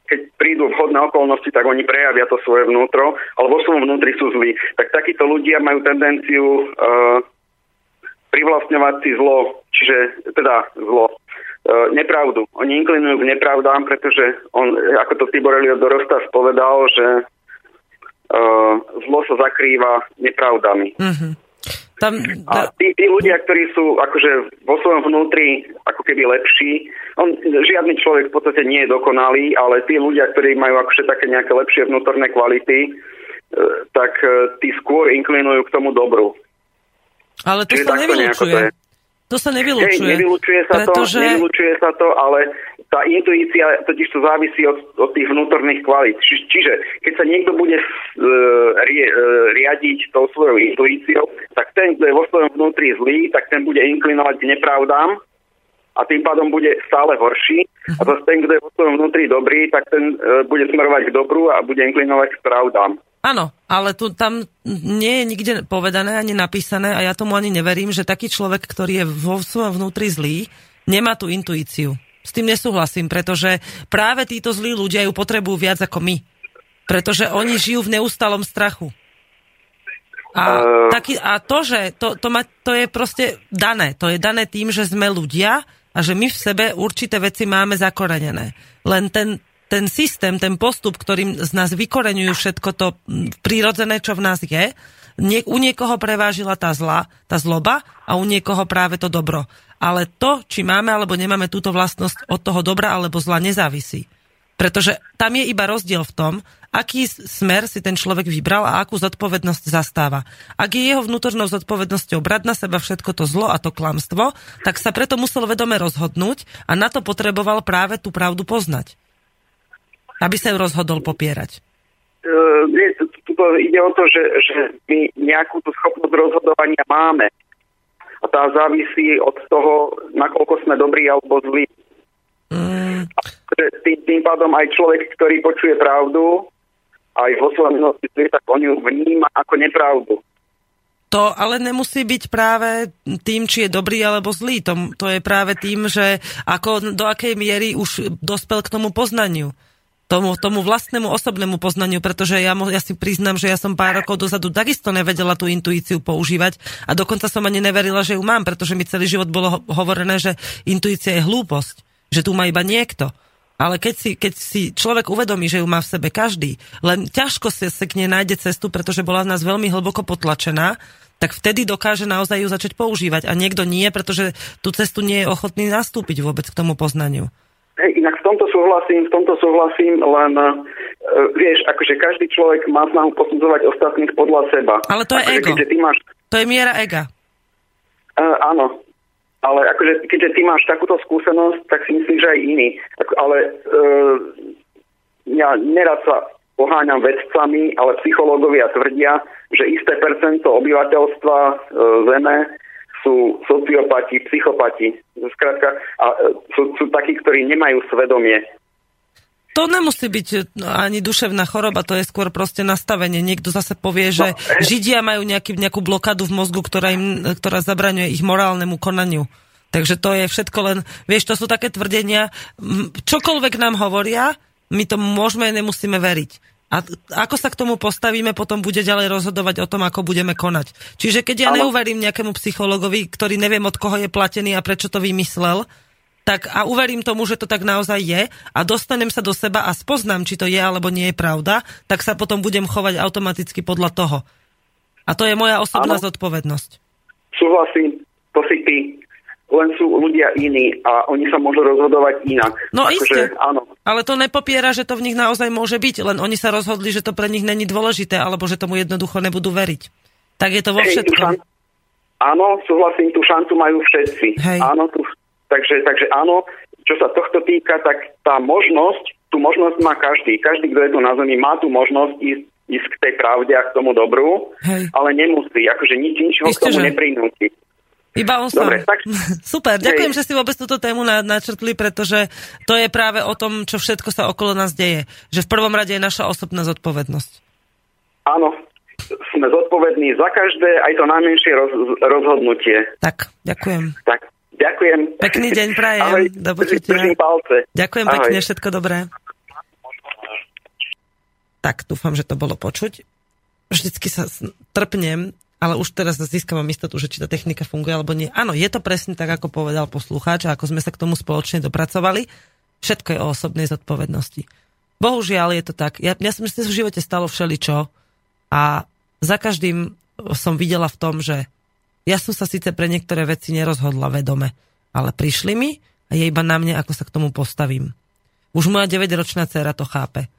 keď prídu vhodné okolnosti, tak oni prejavia to svoje vnútro, ale vo svojom vnútri sú zlí. Tak takíto ľudia majú tendenciu uh, privlastňovať si zlo, čiže teda zlo, uh, nepravdu. Oni inklinujú k nepravdám, pretože on, ako to Tibor Eliot Dorostas povedal, že zlo sa zakrýva nepravdami. Mhm. Tam, A tí, tí ľudia, ktorí sú akože vo svojom vnútri ako keby lepší, on, žiadny človek v podstate nie je dokonalý, ale tí ľudia, ktorí majú akože také nejaké lepšie vnútorné kvality, e, tak e, tí skôr inklinujú k tomu dobru. ale to Čiže sa nevylučuje. to je. To sa Hej, nevylučuje. nevylučuje sa pretože... to, nevylučuje sa to, ale tá intuícia totiž to závisí od, od tých vnútorných kvalít. Či, čiže keď sa niekto bude uh, rie, uh, riadiť tou svojou intuíciou, tak ten, kto je vo svojom vnútri zlý, tak ten bude inklinovať k nepravdám a tým pádom bude stále horší. A zase ten, kto je vo svojom vnútri dobrý, tak ten uh, bude smerovať k dobru a bude inklinovať k pravdám. Áno, ale tu tam nie je nikde povedané ani napísané a ja tomu ani neverím, že taký človek, ktorý je vo svojom vnútri zlý, nemá tú intuíciu. S tým nesúhlasím, pretože práve títo zlí ľudia ju potrebujú viac ako my. Pretože oni žijú v neustalom strachu. A, Eh. taký, a to, že to, to, ma, to je proste dané. To je dané tým, že sme ľudia a že my v sebe určité veci máme zakorenené. Len ten, ten systém, ten postup, ktorým z nás vykoreňujú všetko to prírodzené, čo v nás je, nie, u niekoho prevážila tá zla, tá zloba a u niekoho práve to dobro. Ale to, či máme alebo nemáme túto vlastnosť od toho dobra alebo zla, nezávisí. Pretože tam je iba rozdiel v tom, aký smer si ten človek vybral a akú zodpovednosť zastáva. Ak je jeho vnútornou zodpovednosťou brať na seba všetko to zlo a to klamstvo, tak sa preto musel vedome rozhodnúť a na to potreboval práve tú pravdu poznať. Aby sa ju rozhodol popierať. Uh, ide o to, že, že my nejakú tú schopnosť rozhodovania máme. A tá závisí od toho, nakoľko sme dobrí alebo zlí. Mm, Tým, tým pádom aj človek, ktorý počuje pravdu, aj vo svojom minulosti, tak on ju vníma ako nepravdu. To ale nemusí byť práve tým, či je dobrý alebo zlý. To, to je práve tým, že ako do akej miery už dospel k tomu poznaniu. Tomu, tomu vlastnému osobnému poznaniu, pretože ja, ja si priznám, že ja som pár rokov dozadu takisto nevedela tú intuíciu používať a dokonca som ani neverila, že ju mám, pretože mi celý život bolo ho- hovorené, že intuícia je hlúposť, že tu má iba niekto. Ale keď si, keď si človek uvedomí, že ju má v sebe každý, len ťažko sa k nej nájde cestu, pretože bola v nás veľmi hlboko potlačená, tak vtedy dokáže naozaj ju začať používať. A niekto nie, pretože tú cestu nie je ochotný nastúpiť vôbec k tomu poznaniu. Hej, inak v tomto súhlasím, v tomto súhlasím, len uh, vieš, akože každý človek má snahu posudzovať ostatných podľa seba. Ale to je akože, ego. Keďže ty máš, To je miera ega. uh, áno, ale akože, keďže ty máš takúto skúsenosť, tak si myslím, že aj iný. Ako, ale uh, ja nerad sa poháňam vedcami, ale psychológovia tvrdia, že isté percento obyvateľstva uh, Zeme sú sociopati, psychopati. Skrátka, a e, sú, sú takí, ktorí nemajú svedomie. To nemusí byť no, ani duševná choroba, to je skôr proste nastavenie. Niekto zase povie, že No. Židia majú nejaký, nejakú blokádu v mozgu, ktorá, im, ktorá zabraňuje ich morálnemu konaniu. Takže to je všetko len, vieš, to sú také tvrdenia, čokoľvek nám hovoria, my tomu môžeme, nemusíme veriť. A ako sa k tomu postavíme, potom bude ďalej rozhodovať o tom, ako budeme konať. Čiže keď ja neuverím nejakému psychologovi, ktorý neviem, od koho je platený a prečo to vymyslel, tak a uverím tomu, že to tak naozaj je a dostanem sa do seba a spoznám, či to je alebo nie je pravda, tak sa potom budem chovať automaticky podľa toho. A to je moja osobná Áno. zodpovednosť. Súhlasím, to si ty. Len sú ľudia iní a oni sa môžu rozhodovať inak. No Akože, iste. Áno. Ale to nepopiera, že to v nich naozaj môže byť, len oni sa rozhodli, že to pre nich není dôležité, alebo že tomu jednoducho nebudú veriť. Tak je to vo Hej, všetkom. Áno, súhlasím, tú šancu majú všetci. Hej. Áno, tu, takže, takže áno, čo sa tohto týka, tak tá možnosť, tú možnosť má každý. Každý, kto je tu na Zemi, má tú možnosť ísť, ísť k tej pravde a k tomu dobru, Hej. ale nemusí. Akože nič, nič ho k tomu že. neprinúti. Iba on sám. Dobre, tak- Super, ďakujem, Hej. že si vôbec túto tému na, načrtli, pretože to je práve o tom, čo všetko sa okolo nás deje. Že v prvom rade je naša osobná zodpovednosť. Áno, sme zodpovední za každé, aj to najmenšie roz, rozhodnutie. Tak, ďakujem. Tak, ďakujem. Pekný deň prajem. Ahoj, Do palce. Ďakujem Ahoj. pekne, všetko dobré. Tak, dúfam, že to bolo počuť. Vždycky sa trpnem, ale už teraz získavam istotu, že či tá technika funguje alebo nie. Áno, je to presne tak, ako povedal poslucháč a ako sme sa k tomu spoločne dopracovali. Všetko je o osobnej zodpovednosti. Bohužiaľ je to tak. Ja, ja si myslím, že v živote stalo všeličo a za každým som videla v tom, že ja som sa síce pre niektoré veci nerozhodla vedome, ale prišli mi a je iba na mne, ako sa k tomu postavím. Už moja 9-ročná dcera to chápe.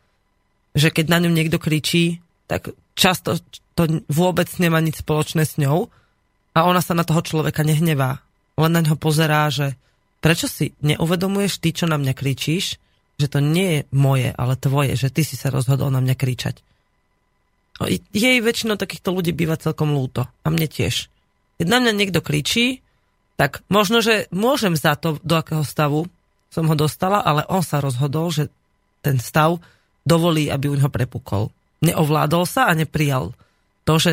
Že keď na ňu niekto kričí, tak často to vôbec nemá nič spoločné s ňou a ona sa na toho človeka nehnevá. Len na ňo pozerá, že prečo si neuvedomuješ ty, čo na mňa kričíš, že to nie je moje, ale tvoje, že ty si sa rozhodol na mňa kričať. No, Jej väčšinou takýchto ľudí býva celkom lúto. A mne tiež. Keď na mňa niekto kričí, tak možno, že môžem za to, do akého stavu som ho dostala, ale on sa rozhodol, že ten stav dovolí, aby u neho prepukol. Neovládol sa a neprijal to, že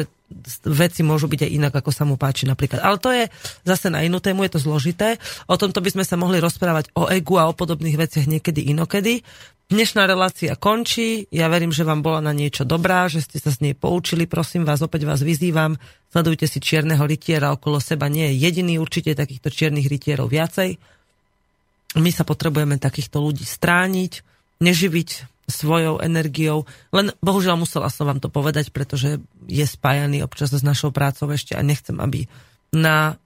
veci môžu byť aj inak, ako sa mu páči napríklad. Ale to je zase na inú tému, je to zložité. O tomto by sme sa mohli rozprávať o egu a o podobných veciach niekedy inokedy. Dnešná relácia končí. Ja verím, že vám bola na niečo dobrá, že ste sa z nej poučili. Prosím vás, opäť vás vyzývam. Sledujte si čierneho rytiera okolo seba. Nie je jediný, určite takýchto čiernych rytierov viacej. My sa potrebujeme takýchto ľudí strániť, neživiť svojou energiou. Len bohužiaľ musela som vám to povedať, pretože je spájaný občas s našou prácou ešte a nechcem, aby na,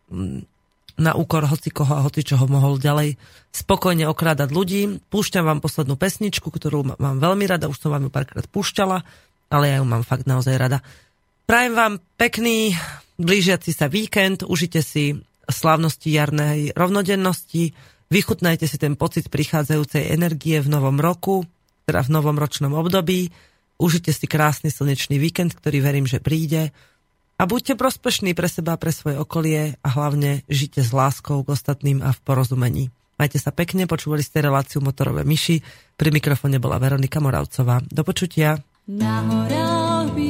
na úkor hocikoho a hocičoho mohol ďalej spokojne okrádať ľudí. Púšťam vám poslednú pesničku, ktorú má- mám veľmi rada, už som vám ju párkrát púšťala, ale ja ju mám fakt naozaj rada. Prajem vám pekný blížiaci sa víkend, užite si slávnosti jarnej rovnodennosti, vychutnajte si ten pocit prichádzajúcej energie v novom roku, teda v novom ročnom období, užite si krásny slnečný víkend, ktorý verím, že príde a buďte prospešní pre seba, pre svoje okolie a hlavne žite s láskou k ostatným a v porozumení. Majte sa pekne, počúvali ste reláciu Motorové myši, pri mikrofóne bola Veronika Moravcová. Do počutia. Na horách býva